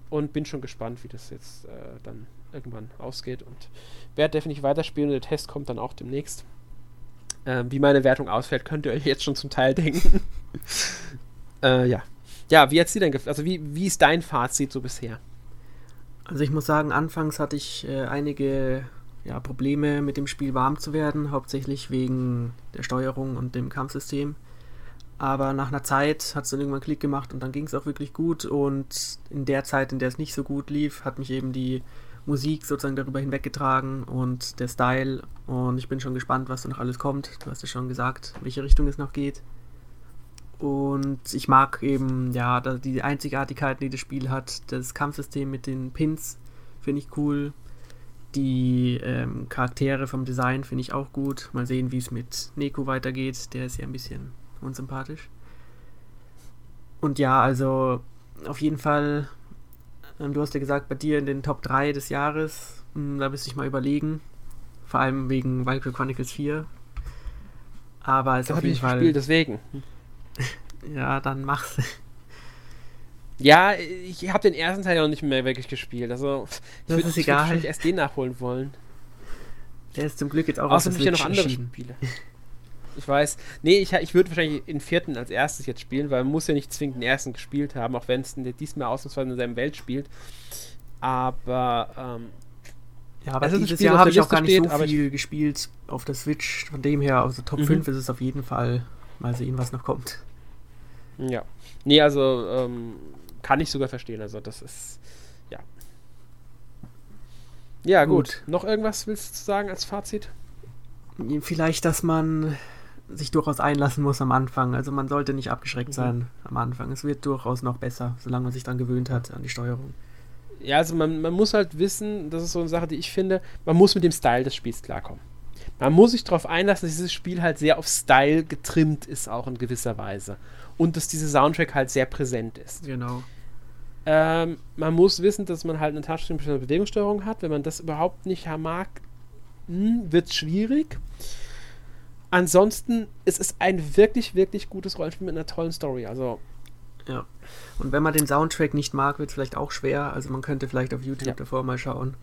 Und bin schon gespannt, wie das jetzt äh, dann irgendwann ausgeht und werde definitiv weiterspielen und der Test kommt dann auch demnächst. Ähm, wie meine Wertung ausfällt, könnt ihr euch jetzt schon zum Teil denken. äh, ja. Ja, wie hat sie denn Also wie, wie ist dein Fazit so bisher? Also ich muss sagen, anfangs hatte ich äh, einige ja, Probleme mit dem Spiel warm zu werden, hauptsächlich wegen der Steuerung und dem Kampfsystem. Aber nach einer Zeit hat es dann irgendwann Klick gemacht und dann ging es auch wirklich gut. Und in der Zeit, in der es nicht so gut lief, hat mich eben die Musik sozusagen darüber hinweggetragen und der Style. Und ich bin schon gespannt, was da noch alles kommt. Du hast ja schon gesagt, in welche Richtung es noch geht. Und ich mag eben, ja, die Einzigartigkeiten, die das Spiel hat. Das Kampfsystem mit den Pins finde ich cool. Die ähm, Charaktere vom Design finde ich auch gut. Mal sehen, wie es mit Neko weitergeht. Der ist ja ein bisschen unsympathisch. Und ja, also auf jeden Fall du hast ja gesagt, bei dir in den Top 3 des Jahres, hm, da müsste ich mal überlegen. Vor allem wegen Valkyrie Chronicles 4. Aber es ist auf jeden Fall. Gespielt, deswegen. ja, dann mach's. Ja, ich habe den ersten Teil noch nicht mehr wirklich gespielt. Also, ich würde wahrscheinlich erst den nachholen wollen. Der ist zum Glück jetzt auch Außerdem auf der ja noch andere Spiele. Ich weiß. Nee, ich, ich würde wahrscheinlich den vierten als erstes jetzt spielen, weil man muss ja nicht zwingend den ersten gespielt haben, auch wenn es diesmal ausnahmsweise in seinem Welt spielt. Aber, ähm, ja, aber dieses Spiel Jahr habe ich auch gar nicht steht, so viel gespielt auf der Switch. Von dem her, also Top mhm. 5 ist es auf jeden Fall. Mal sehen, was noch kommt. Ja. Nee, also ähm, kann ich sogar verstehen. Also das ist, ja. Ja, gut. gut. Noch irgendwas willst du sagen als Fazit? Vielleicht, dass man sich durchaus einlassen muss am Anfang. Also man sollte nicht abgeschreckt mhm. sein am Anfang. Es wird durchaus noch besser, solange man sich dann gewöhnt hat an die Steuerung. Ja, also man, man muss halt wissen, das ist so eine Sache, die ich finde, man muss mit dem Style des Spiels klarkommen. Man muss sich darauf einlassen, dass dieses Spiel halt sehr auf Style getrimmt ist, auch in gewisser Weise. Und dass dieser Soundtrack halt sehr präsent ist. Genau. Ähm, man muss wissen, dass man halt eine Touchscreen Bewegungssteuerung hat. Wenn man das überhaupt nicht mag, hm, wird es schwierig. Ansonsten, es ist ein wirklich, wirklich gutes Rollenspiel mit einer tollen Story. Also, Ja. Und wenn man den Soundtrack nicht mag, wird es vielleicht auch schwer. Also man könnte vielleicht auf YouTube ja. davor mal schauen,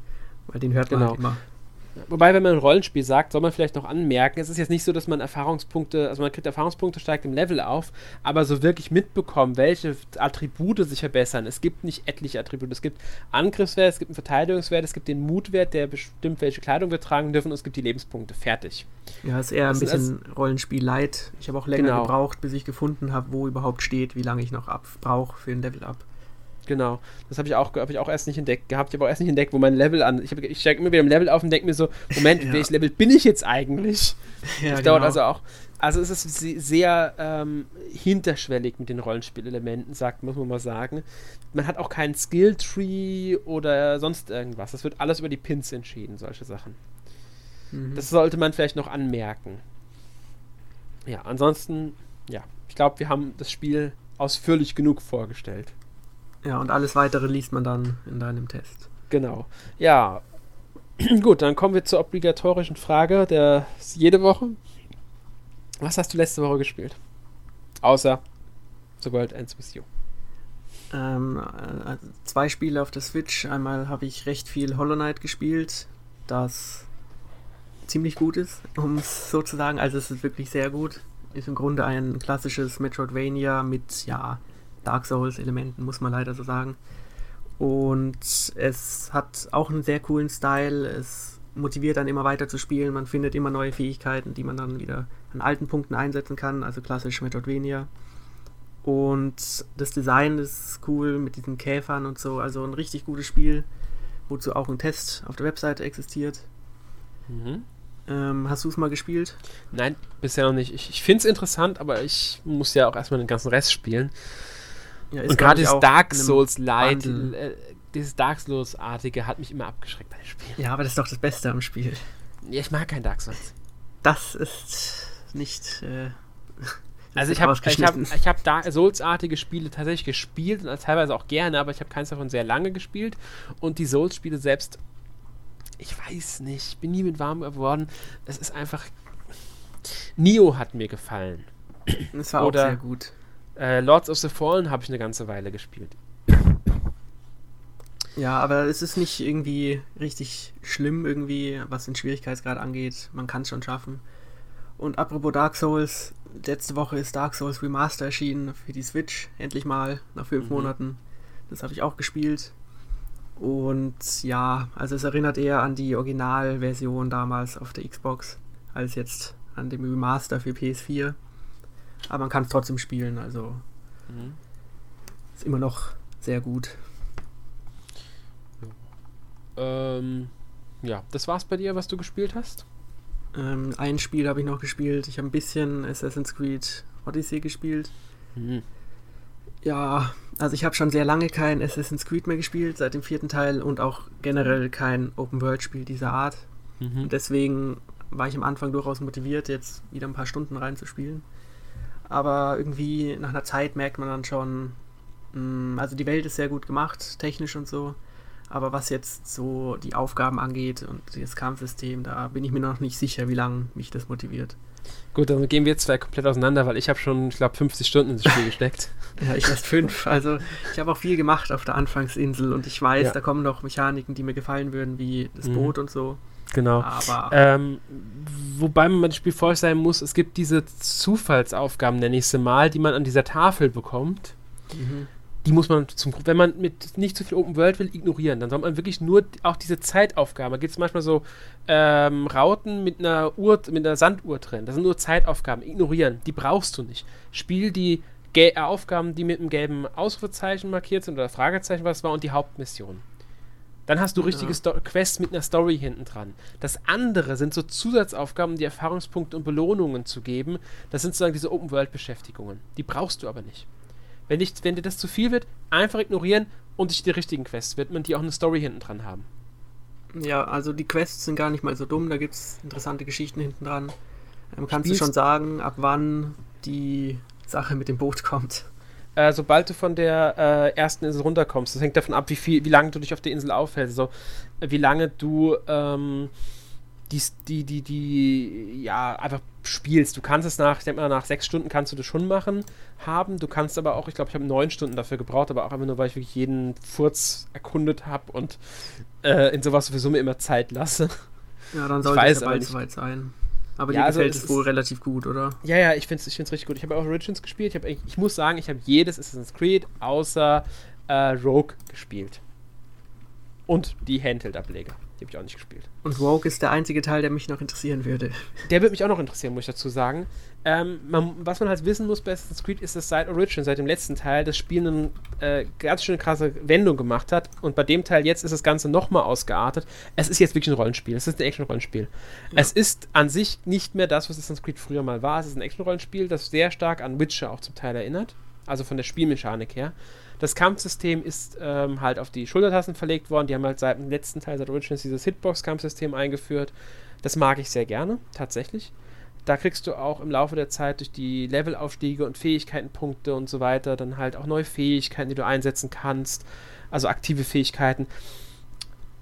weil den hört man genau. halt immer. Wobei, wenn man ein Rollenspiel sagt, soll man vielleicht noch anmerken, es ist jetzt nicht so, dass man Erfahrungspunkte, also man kriegt Erfahrungspunkte, steigt im Level auf, aber so wirklich mitbekommen, welche Attribute sich verbessern. Es gibt nicht etliche Attribute. Es gibt Angriffswert, es gibt einen Verteidigungswert, es gibt den Mutwert, der bestimmt, welche Kleidung wir tragen dürfen, und es gibt die Lebenspunkte. Fertig. Ja, ist eher ein bisschen Rollenspiel-Light. Ich habe auch länger genau. gebraucht, bis ich gefunden habe, wo überhaupt steht, wie lange ich noch brauche für ein Level-Up. Genau, das habe ich, auch, ich auch erst nicht entdeckt gehabt. Ich habe auch erst nicht entdeckt, wo mein Level an. Ich, ich steige immer wieder im Level auf und denke mir so: Moment, ja. welches Level bin ich jetzt eigentlich? Ja, das genau. dauert also auch. Also es ist sehr ähm, hinterschwellig mit den Rollenspielelementen, sagt, muss man mal sagen. Man hat auch keinen Skilltree oder sonst irgendwas. Das wird alles über die Pins entschieden, solche Sachen. Mhm. Das sollte man vielleicht noch anmerken. Ja, ansonsten, ja, ich glaube, wir haben das Spiel ausführlich genug vorgestellt. Ja, und alles weitere liest man dann in deinem Test. Genau. Ja. Gut, dann kommen wir zur obligatorischen Frage der jede Woche. Was hast du letzte Woche gespielt? Außer The World Ends With You. Ähm, äh, zwei Spiele auf der Switch. Einmal habe ich recht viel Hollow Knight gespielt, das ziemlich gut ist, um es so zu sagen. Also es ist wirklich sehr gut. Ist im Grunde ein klassisches Metroidvania mit, ja, Dark Souls-Elementen, muss man leider so sagen. Und es hat auch einen sehr coolen Style. Es motiviert dann immer weiter zu spielen. Man findet immer neue Fähigkeiten, die man dann wieder an alten Punkten einsetzen kann. Also klassisch Metroidvania. Und das Design ist cool mit diesen Käfern und so. Also ein richtig gutes Spiel, wozu auch ein Test auf der Webseite existiert. Mhm. Ähm, hast du es mal gespielt? Nein, bisher noch nicht. Ich, ich finde es interessant, aber ich muss ja auch erstmal den ganzen Rest spielen. Ja, und gerade das Dark Souls Light, äh, dieses Dark Souls-artige hat mich immer abgeschreckt bei dem Spiel. Ja, aber das ist doch das Beste am Spiel. Ja, ich mag kein Dark Souls. Das ist nicht. Äh, also ich habe ich hab, ich hab Dark Souls-artige Spiele tatsächlich gespielt und teilweise auch gerne, aber ich habe keins davon sehr lange gespielt. Und die Souls-Spiele selbst, ich weiß nicht, ich bin nie mit warm geworden. Es ist einfach. Nio hat mir gefallen. Das war Oder, auch sehr gut. Äh, Lords of the Fallen habe ich eine ganze Weile gespielt. Ja, aber es ist nicht irgendwie richtig schlimm, irgendwie, was den Schwierigkeitsgrad angeht. Man kann es schon schaffen. Und apropos Dark Souls, letzte Woche ist Dark Souls Remaster erschienen für die Switch, endlich mal, nach fünf mhm. Monaten. Das habe ich auch gespielt. Und ja, also es erinnert eher an die Originalversion damals auf der Xbox, als jetzt an dem Remaster für PS4. Aber man kann es trotzdem spielen, also mhm. ist immer noch sehr gut. Ähm, ja, das war's bei dir, was du gespielt hast? Ähm, ein Spiel habe ich noch gespielt. Ich habe ein bisschen Assassin's Creed Odyssey gespielt. Mhm. Ja, also ich habe schon sehr lange kein Assassin's Creed mehr gespielt, seit dem vierten Teil und auch generell kein Open-World-Spiel dieser Art. Mhm. deswegen war ich am Anfang durchaus motiviert, jetzt wieder ein paar Stunden reinzuspielen aber irgendwie nach einer Zeit merkt man dann schon, mh, mm, also die Welt ist sehr gut gemacht, technisch und so, aber was jetzt so die Aufgaben angeht und das Kampfsystem, da bin ich mir noch nicht sicher, wie lange mich das motiviert. Gut, dann gehen wir zwei komplett auseinander, weil ich habe schon, ich glaube, 50 Stunden ins Spiel gesteckt. ja, ich erst fünf. Also ich habe auch viel gemacht auf der Anfangsinsel und ich weiß, ja. da kommen noch Mechaniken, die mir gefallen würden, wie das mhm. Boot und so. Genau. Aber ähm, wobei man das Spiel vorsichtig sein muss, es gibt diese Zufallsaufgaben, nenne ich sie mal, die man an dieser Tafel bekommt. Mhm. Die muss man zum wenn man mit nicht zu viel Open World will, ignorieren. Dann soll man wirklich nur auch diese Zeitaufgaben. Da gibt es manchmal so ähm, Rauten mit einer Uhr, mit einer Sanduhr drin. Das sind nur Zeitaufgaben. Ignorieren. Die brauchst du nicht. Spiel die Ge Aufgaben, die mit einem gelben Ausrufezeichen markiert sind oder Fragezeichen, was war, und die Hauptmission. Dann hast du richtige ja. Quests mit einer Story hinten dran. Das andere sind so Zusatzaufgaben, die Erfahrungspunkte und Belohnungen zu geben. Das sind sozusagen diese Open-World-Beschäftigungen. Die brauchst du aber nicht. Wenn, dich, wenn dir das zu viel wird, einfach ignorieren und sich die richtigen Quests widmen, die auch eine Story hinten dran haben. Ja, also die Quests sind gar nicht mal so dumm, da gibt es interessante Geschichten hinten dran. Ähm, kannst Spielst du schon sagen, ab wann die Sache mit dem Boot kommt? Äh, sobald du von der äh, ersten Insel runterkommst. Das hängt davon ab, wie viel, wie lange du dich auf der Insel aufhältst. Also wie lange du ähm, die, die, die, die, ja, einfach spielst. Du kannst es nach, ich denke mal, nach sechs Stunden kannst du das schon machen, haben. Du kannst aber auch, ich glaube, ich habe neun Stunden dafür gebraucht, aber auch einfach nur, weil ich wirklich jeden Furz erkundet habe und äh, in sowas sowieso mir immer Zeit lasse. Ja, dann sollte es ja bald soweit sein. Aber ja, dir also gefällt es, wohl relativ gut, oder? Ja, ja, ich finde es ich find's richtig gut. Ich habe auch Origins gespielt. Ich, ich muss sagen, ich habe jedes Assassin's Creed außer äh, Rogue gespielt. Und die Handheld-Ableger. Die habe ich auch nicht gespielt. Und Rogue ist der einzige Teil, der mich noch interessieren würde. Der würde mich auch noch interessieren, muss ich dazu sagen. Ähm, man, was man halt wissen muss bei Assassin's Creed ist, dass seit Origin, seit dem letzten Teil, das Spiel eine äh, ganz schön krasse Wendung gemacht hat. Und bei dem Teil jetzt ist das Ganze nochmal ausgeartet. Es ist jetzt wirklich ein Rollenspiel. Es ist ein Action-Rollenspiel. Ja. Es ist an sich nicht mehr das, was Assassin's Creed früher mal war. Es ist ein Action-Rollenspiel, das sehr stark an Witcher auch zum Teil erinnert. Also von der Spielmechanik her. Das Kampfsystem ist ähm, halt auf die Schultertasten verlegt worden. Die haben halt seit dem letzten Teil, seit Origins, dieses Hitbox-Kampfsystem eingeführt. Das mag ich sehr gerne, tatsächlich. Da kriegst du auch im Laufe der Zeit durch die Levelaufstiege und Fähigkeitenpunkte und so weiter dann halt auch neue Fähigkeiten, die du einsetzen kannst. Also aktive Fähigkeiten.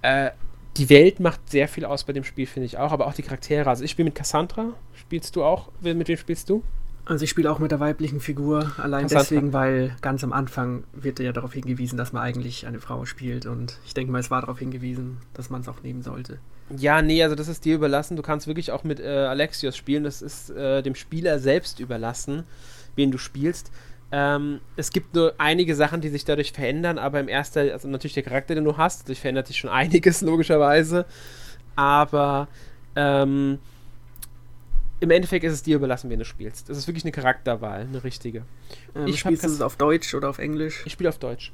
Äh, die Welt macht sehr viel aus bei dem Spiel, finde ich auch, aber auch die Charaktere. Also ich spiele mit Cassandra. Spielst du auch? Mit wem spielst du? Also ich spiele auch mit der weiblichen Figur, allein Cassandra. deswegen, weil ganz am Anfang wird ja darauf hingewiesen, dass man eigentlich eine Frau spielt und ich denke mal, es war darauf hingewiesen, dass man es auch nehmen sollte. Ja, nee, also das ist dir überlassen. Du kannst wirklich auch mit äh, Alexios spielen. Das ist äh, dem Spieler selbst überlassen, wen du spielst. Ähm, es gibt nur einige Sachen, die sich dadurch verändern, aber im ersten, also natürlich der Charakter, den du hast, dadurch verändert sich schon einiges, logischerweise. Aber ähm, im Endeffekt ist es dir überlassen, wen du spielst. Das ist wirklich eine Charakterwahl, eine richtige. Ähm, ich spielst du es auf Deutsch oder auf Englisch? Ich spiele auf Deutsch.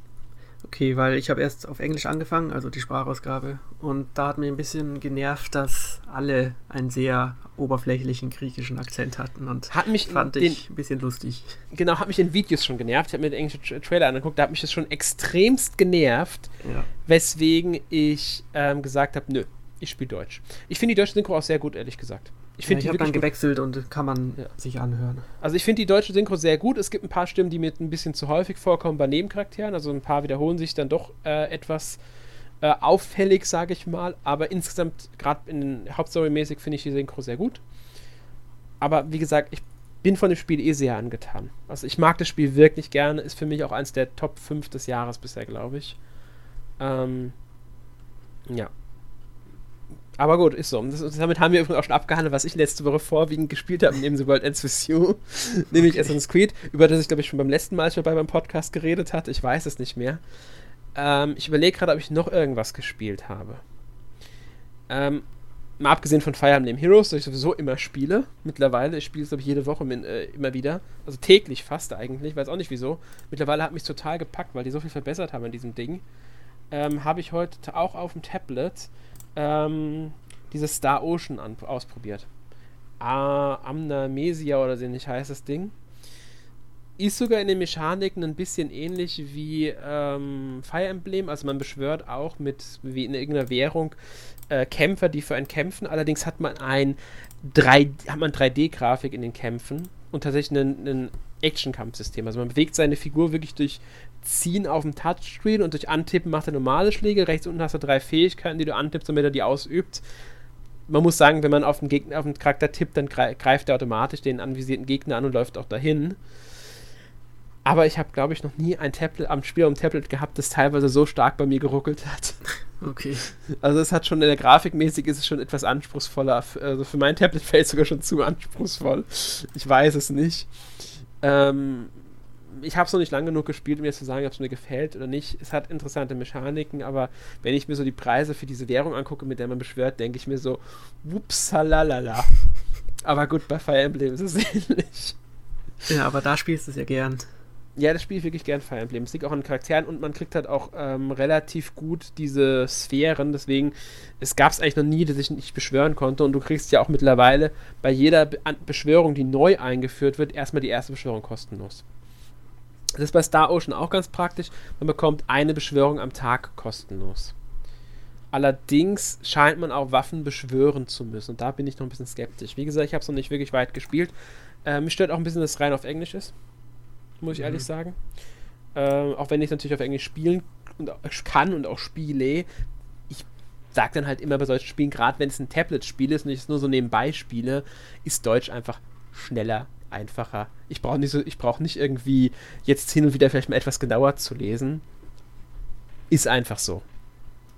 Okay, weil ich habe erst auf Englisch angefangen, also die Sprachausgabe. Und da hat mir ein bisschen genervt, dass alle einen sehr oberflächlichen griechischen Akzent hatten. Und hat mich fand ich ein bisschen lustig. Genau, hat mich in Videos schon genervt. Ich habe mir den englischen Trailer angeguckt, da hat mich das schon extremst genervt. Ja. Weswegen ich ähm, gesagt habe, nö, ich spiele Deutsch. Ich finde die deutsche Synchro auch sehr gut, ehrlich gesagt. Ich, ja, ich habe dann gewechselt und kann man ja. sich anhören. Also ich finde die deutsche Synchro sehr gut. Es gibt ein paar Stimmen, die mir ein bisschen zu häufig vorkommen bei Nebencharakteren. Also ein paar wiederholen sich dann doch äh, etwas äh, auffällig, sage ich mal. Aber insgesamt, gerade in Hauptstory-mäßig, finde ich die Synchro sehr gut. Aber wie gesagt, ich bin von dem Spiel eh sehr angetan. Also ich mag das Spiel wirklich gerne. Ist für mich auch eins der Top 5 des Jahres bisher, glaube ich. Ähm, ja. Aber gut, ist so. Das, damit haben wir übrigens auch schon abgehandelt, was ich letzte Woche vorwiegend gespielt habe, neben The World Ends With You, nämlich okay. Assassin's Creed, über das ich, glaube ich, schon beim letzten Mal schon bei meinem Podcast geredet hatte. Ich weiß es nicht mehr. Ähm, ich überlege gerade, ob ich noch irgendwas gespielt habe. Ähm, mal abgesehen von Fire Emblem Heroes, das ich sowieso immer spiele, mittlerweile. Ich spiele es, glaube ich, jede Woche min, äh, immer wieder. Also täglich fast eigentlich, weiß auch nicht wieso. Mittlerweile hat mich total gepackt, weil die so viel verbessert haben in diesem Ding. Ähm, habe ich heute auch auf dem Tablet ähm, dieses Star Ocean an, ausprobiert. Ah, Amnesia oder so nicht heißt das Ding. Ist sogar in den Mechaniken ein bisschen ähnlich wie ähm, Fire Emblem. Also man beschwört auch mit wie in irgendeiner Währung äh, Kämpfer, die für einen kämpfen. Allerdings hat man ein 3, hat man 3D-Grafik in den Kämpfen und tatsächlich ein Action-Kampfsystem. Also man bewegt seine Figur wirklich durch Ziehen auf dem Touchscreen und durch Antippen macht er normale Schläge. Rechts unten hast du drei Fähigkeiten, die du antippst, damit er die ausübt. Man muss sagen, wenn man auf den, Gegner, auf den Charakter tippt, dann greift er automatisch den anvisierten Gegner an und läuft auch dahin. Aber ich habe, glaube ich, noch nie ein Tablet am Spiel am Tablet gehabt, das teilweise so stark bei mir geruckelt hat. Okay. Also es hat schon in der Grafikmäßig ist es schon etwas anspruchsvoller. Also für mein Tablet fällt es sogar schon zu anspruchsvoll. Ich weiß es nicht. Ähm, ich habe es noch nicht lang genug gespielt, um jetzt zu sagen, ob es mir gefällt oder nicht. Es hat interessante Mechaniken, aber wenn ich mir so die Preise für diese Währung angucke, mit der man beschwört, denke ich mir so, wupsalalala. aber gut, bei Fire Emblem ist es ähnlich. Ja, aber da spielst du es ja gern. Ja, das spiele ich wirklich gern Fire Emblem. Es liegt auch an Charakteren und man kriegt halt auch ähm, relativ gut diese Sphären. Deswegen, es gab es eigentlich noch nie, dass ich nicht beschwören konnte. Und du kriegst ja auch mittlerweile bei jeder Be Beschwörung, die neu eingeführt wird, erstmal die erste Beschwörung kostenlos. Das ist bei Star Ocean auch ganz praktisch. Man bekommt eine Beschwörung am Tag kostenlos. Allerdings scheint man auch Waffen beschwören zu müssen. Und da bin ich noch ein bisschen skeptisch. Wie gesagt, ich habe es noch nicht wirklich weit gespielt. Äh, mich stört auch ein bisschen, dass es rein auf Englisch ist. Muss ich mhm. ehrlich sagen. Äh, auch wenn ich natürlich auf Englisch spielen und, kann und auch spiele. Ich sage dann halt immer bei solchen Spielen, gerade wenn es ein Tablet-Spiel ist und ich es nur so nebenbei spiele, ist Deutsch einfach schneller, einfacher. Ich brauche nicht so, ich brauche nicht irgendwie jetzt hin und wieder vielleicht mal etwas genauer zu lesen. Ist einfach so.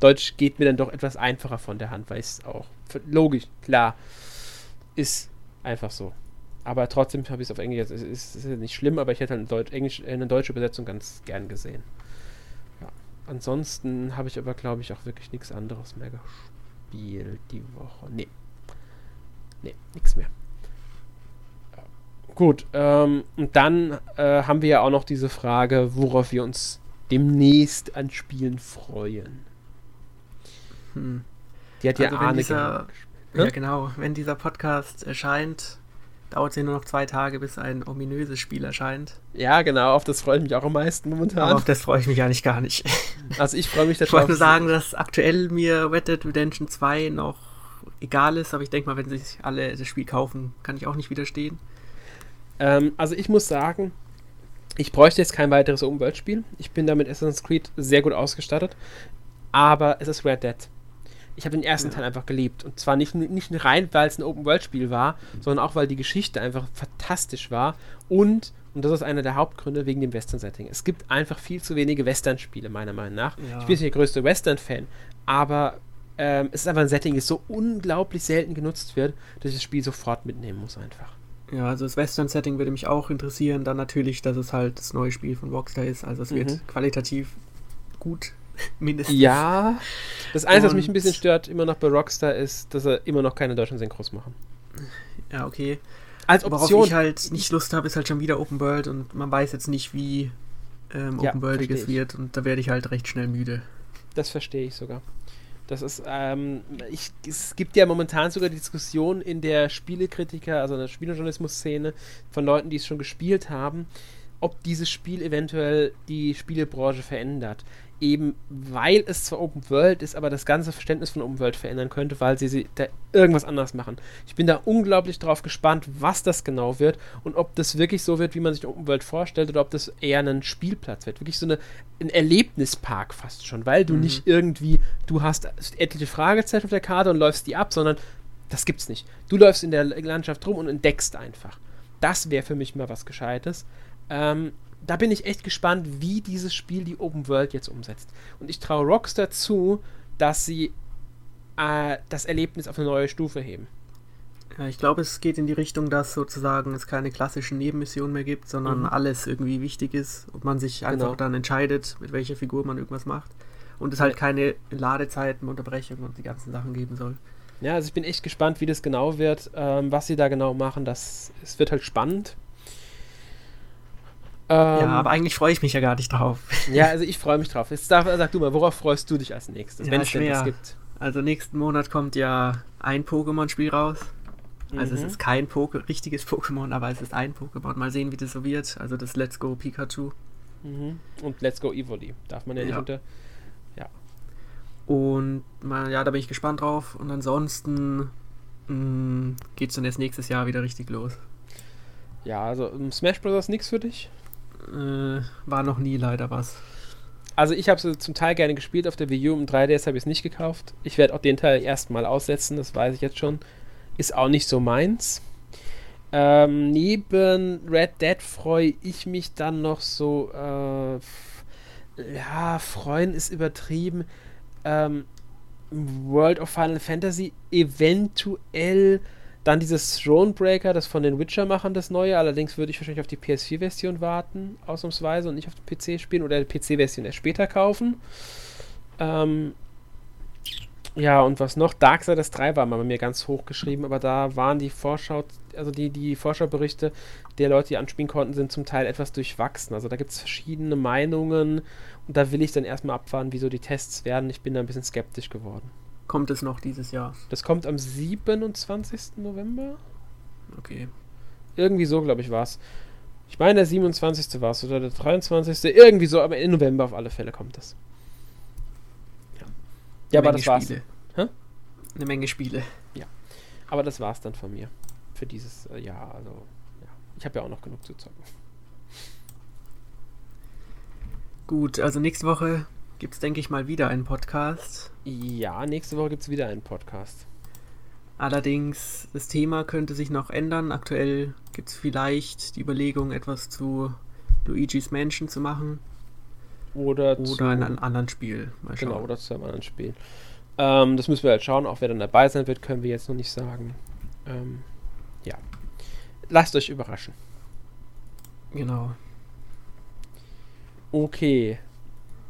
Deutsch geht mir dann doch etwas einfacher von der Hand, weil es auch logisch, klar, ist einfach so. Aber trotzdem habe ich es auf Englisch, es ist, ist, nicht schlimm, aber ich hätte halt eine, Deutsch, Englisch, eine deutsche Übersetzung ganz gern gesehen. Ja. Ansonsten habe ich aber, glaube ich, auch wirklich nichts anderes mehr gespielt die Woche. Nee. Nee, nichts mehr. Gut, ähm, und dann äh, haben wir ja auch noch diese Frage, worauf wir uns demnächst an Spielen freuen. Hm. Die hat also ja Arne dieser, Ja, genau. Wenn dieser Podcast erscheint, dauert es ja nur noch zwei Tage, bis ein ominöses Spiel erscheint. Ja, genau. Auf das freue ich mich auch am meisten momentan. Aber auf das freue ich mich eigentlich gar nicht. Also ich freue mich darauf. Ich wollte nur sagen, dass aktuell mir Red Dead Redemption 2 noch egal ist, aber ich denke mal, wenn sich alle das Spiel kaufen, kann ich auch nicht widerstehen. Ähm, also ich muss sagen, ich bräuchte jetzt kein weiteres Open-World-Spiel. Ich bin da mit Assassin's Creed sehr gut ausgestattet. Aber es ist Red Dead. Ich habe den ersten ja. Teil einfach geliebt. Und zwar nicht, nicht rein, weil es ein Open-World-Spiel war, sondern auch, weil die Geschichte einfach fantastisch war. Und, und das ist einer der Hauptgründe, wegen dem Western-Setting. Es gibt einfach viel zu wenige Western-Spiele, meiner Meinung nach. Ja. Ich bin nicht der größte Western-Fan, aber ähm, es ist einfach ein Setting, das so unglaublich selten genutzt wird, dass ich das Spiel sofort mitnehmen muss einfach. Ja, also das Western-Setting würde mich auch interessieren. Dann natürlich, dass es halt das neue Spiel von Rockstar ist. Also es mhm. wird qualitativ gut, mindestens. Ja. Das Einzige, was mich ein bisschen stört, immer noch bei Rockstar, ist, dass er immer noch keine deutschen Synchros machen. Ja, okay. Als Option. Worauf ich halt nicht Lust habe, ist halt schon wieder Open World und man weiß jetzt nicht, wie ähm, Open Worldig es wird und da werde ich halt recht schnell müde. Das verstehe ich sogar. Das ist, ähm, ich, es gibt ja momentan sogar Diskussionen in der Spielekritiker, also in der Spielejournalismus-Szene, von Leuten, die es schon gespielt haben, ob dieses Spiel eventuell die Spielebranche verändert eben weil es zwar Open World ist, aber das ganze Verständnis von Open World verändern könnte, weil sie, sie da irgendwas anders machen. Ich bin da unglaublich drauf gespannt, was das genau wird und ob das wirklich so wird, wie man sich Open World vorstellt, oder ob das eher ein Spielplatz wird. Wirklich so eine, ein Erlebnispark fast schon, weil du mhm. nicht irgendwie, du hast etliche Fragezeichen auf der Karte und läufst die ab, sondern das gibt's nicht. Du läufst in der Landschaft rum und entdeckst einfach. Das wäre für mich mal was Gescheites. Ähm, da bin ich echt gespannt, wie dieses Spiel die Open World jetzt umsetzt. Und ich traue Rockstar zu, dass sie äh, das Erlebnis auf eine neue Stufe heben. Ja, ich glaube, es geht in die Richtung, dass sozusagen es keine klassischen Nebenmissionen mehr gibt, sondern mhm. alles irgendwie wichtig ist und man sich einfach genau. dann entscheidet, mit welcher Figur man irgendwas macht. Und es halt keine Ladezeiten, Unterbrechungen und die ganzen Sachen geben soll. Ja, also ich bin echt gespannt, wie das genau wird, ähm, was sie da genau machen. Das, es wird halt spannend. Ähm, ja, aber eigentlich freue ich mich ja gar nicht drauf. Ja, also ich freue mich drauf. Jetzt darf, sag du mal, worauf freust du dich als nächstes, ja, wenn es denn das gibt? Also nächsten Monat kommt ja ein Pokémon-Spiel raus. Also mhm. es ist kein Poke richtiges Pokémon, aber es ist ein Pokémon. Mal sehen, wie das so wird. Also das Let's Go Pikachu. Mhm. Und Let's Go Evoli. Darf man ja, ja. nicht unter. Ja. Und mal, ja, da bin ich gespannt drauf. Und ansonsten mm, geht es dann erst nächstes Jahr wieder richtig los. Ja, also Smash Bros. nichts für dich? Äh, war noch nie leider was. Also ich habe sie zum Teil gerne gespielt auf der Wii U, im 3DS habe ich es nicht gekauft. Ich werde auch den Teil erstmal aussetzen, das weiß ich jetzt schon. Ist auch nicht so meins. Ähm, neben Red Dead freue ich mich dann noch so, äh, ja, freuen ist übertrieben. Ähm, World of Final Fantasy eventuell dann dieses Thronebreaker, das von den Witcher-Machern das neue. Allerdings würde ich wahrscheinlich auf die PS4-Version warten, ausnahmsweise, und nicht auf den PC spielen oder die PC-Version erst später kaufen. Ähm, ja, und was noch? Darksiders 3 war mal bei mir ganz hoch geschrieben, aber da waren die Vorschau, also die, die Vorschauberichte der Leute, die anspielen konnten, sind zum Teil etwas durchwachsen. Also da gibt es verschiedene Meinungen und da will ich dann erstmal abfahren, wieso die Tests werden. Ich bin da ein bisschen skeptisch geworden kommt es noch dieses Jahr? Das kommt am 27. November. Okay. Irgendwie so, glaube ich, war es. Ich meine, der 27. war es oder der 23. Irgendwie so, aber im November auf alle Fälle kommt das. Ja, ja aber das war's. Spiele. Hä? Eine Menge Spiele. Ja. Aber das war's dann von mir. Für dieses äh, Jahr. Also, ja. Ich habe ja auch noch genug zu zocken. Gut, also nächste Woche gibt es, denke ich mal, wieder einen Podcast. Ja, nächste Woche gibt es wieder einen Podcast. Allerdings, das Thema könnte sich noch ändern. Aktuell gibt es vielleicht die Überlegung, etwas zu Luigi's Mansion zu machen. Oder, oder zu einem anderen Spiel. Genau, oder zu einem anderen Spiel. Ähm, das müssen wir halt schauen. Auch wer dann dabei sein wird, können wir jetzt noch nicht sagen. Ähm, ja. Lasst euch überraschen. Genau. Okay.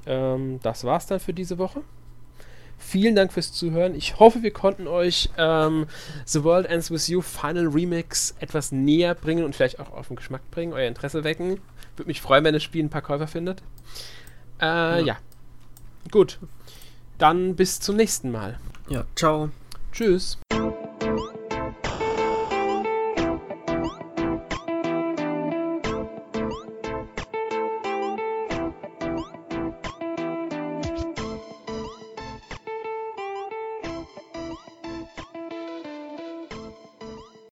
Ähm, das war's dann für diese Woche. Vielen Dank fürs Zuhören. Ich hoffe, wir konnten euch ähm, The World Ends With You Final Remix etwas näher bringen und vielleicht auch auf den Geschmack bringen, euer Interesse wecken. Würde mich freuen, wenn das Spiel ein paar Käufer findet. Äh, ja. ja. Gut. Dann bis zum nächsten Mal. Ja, ciao. Tschüss.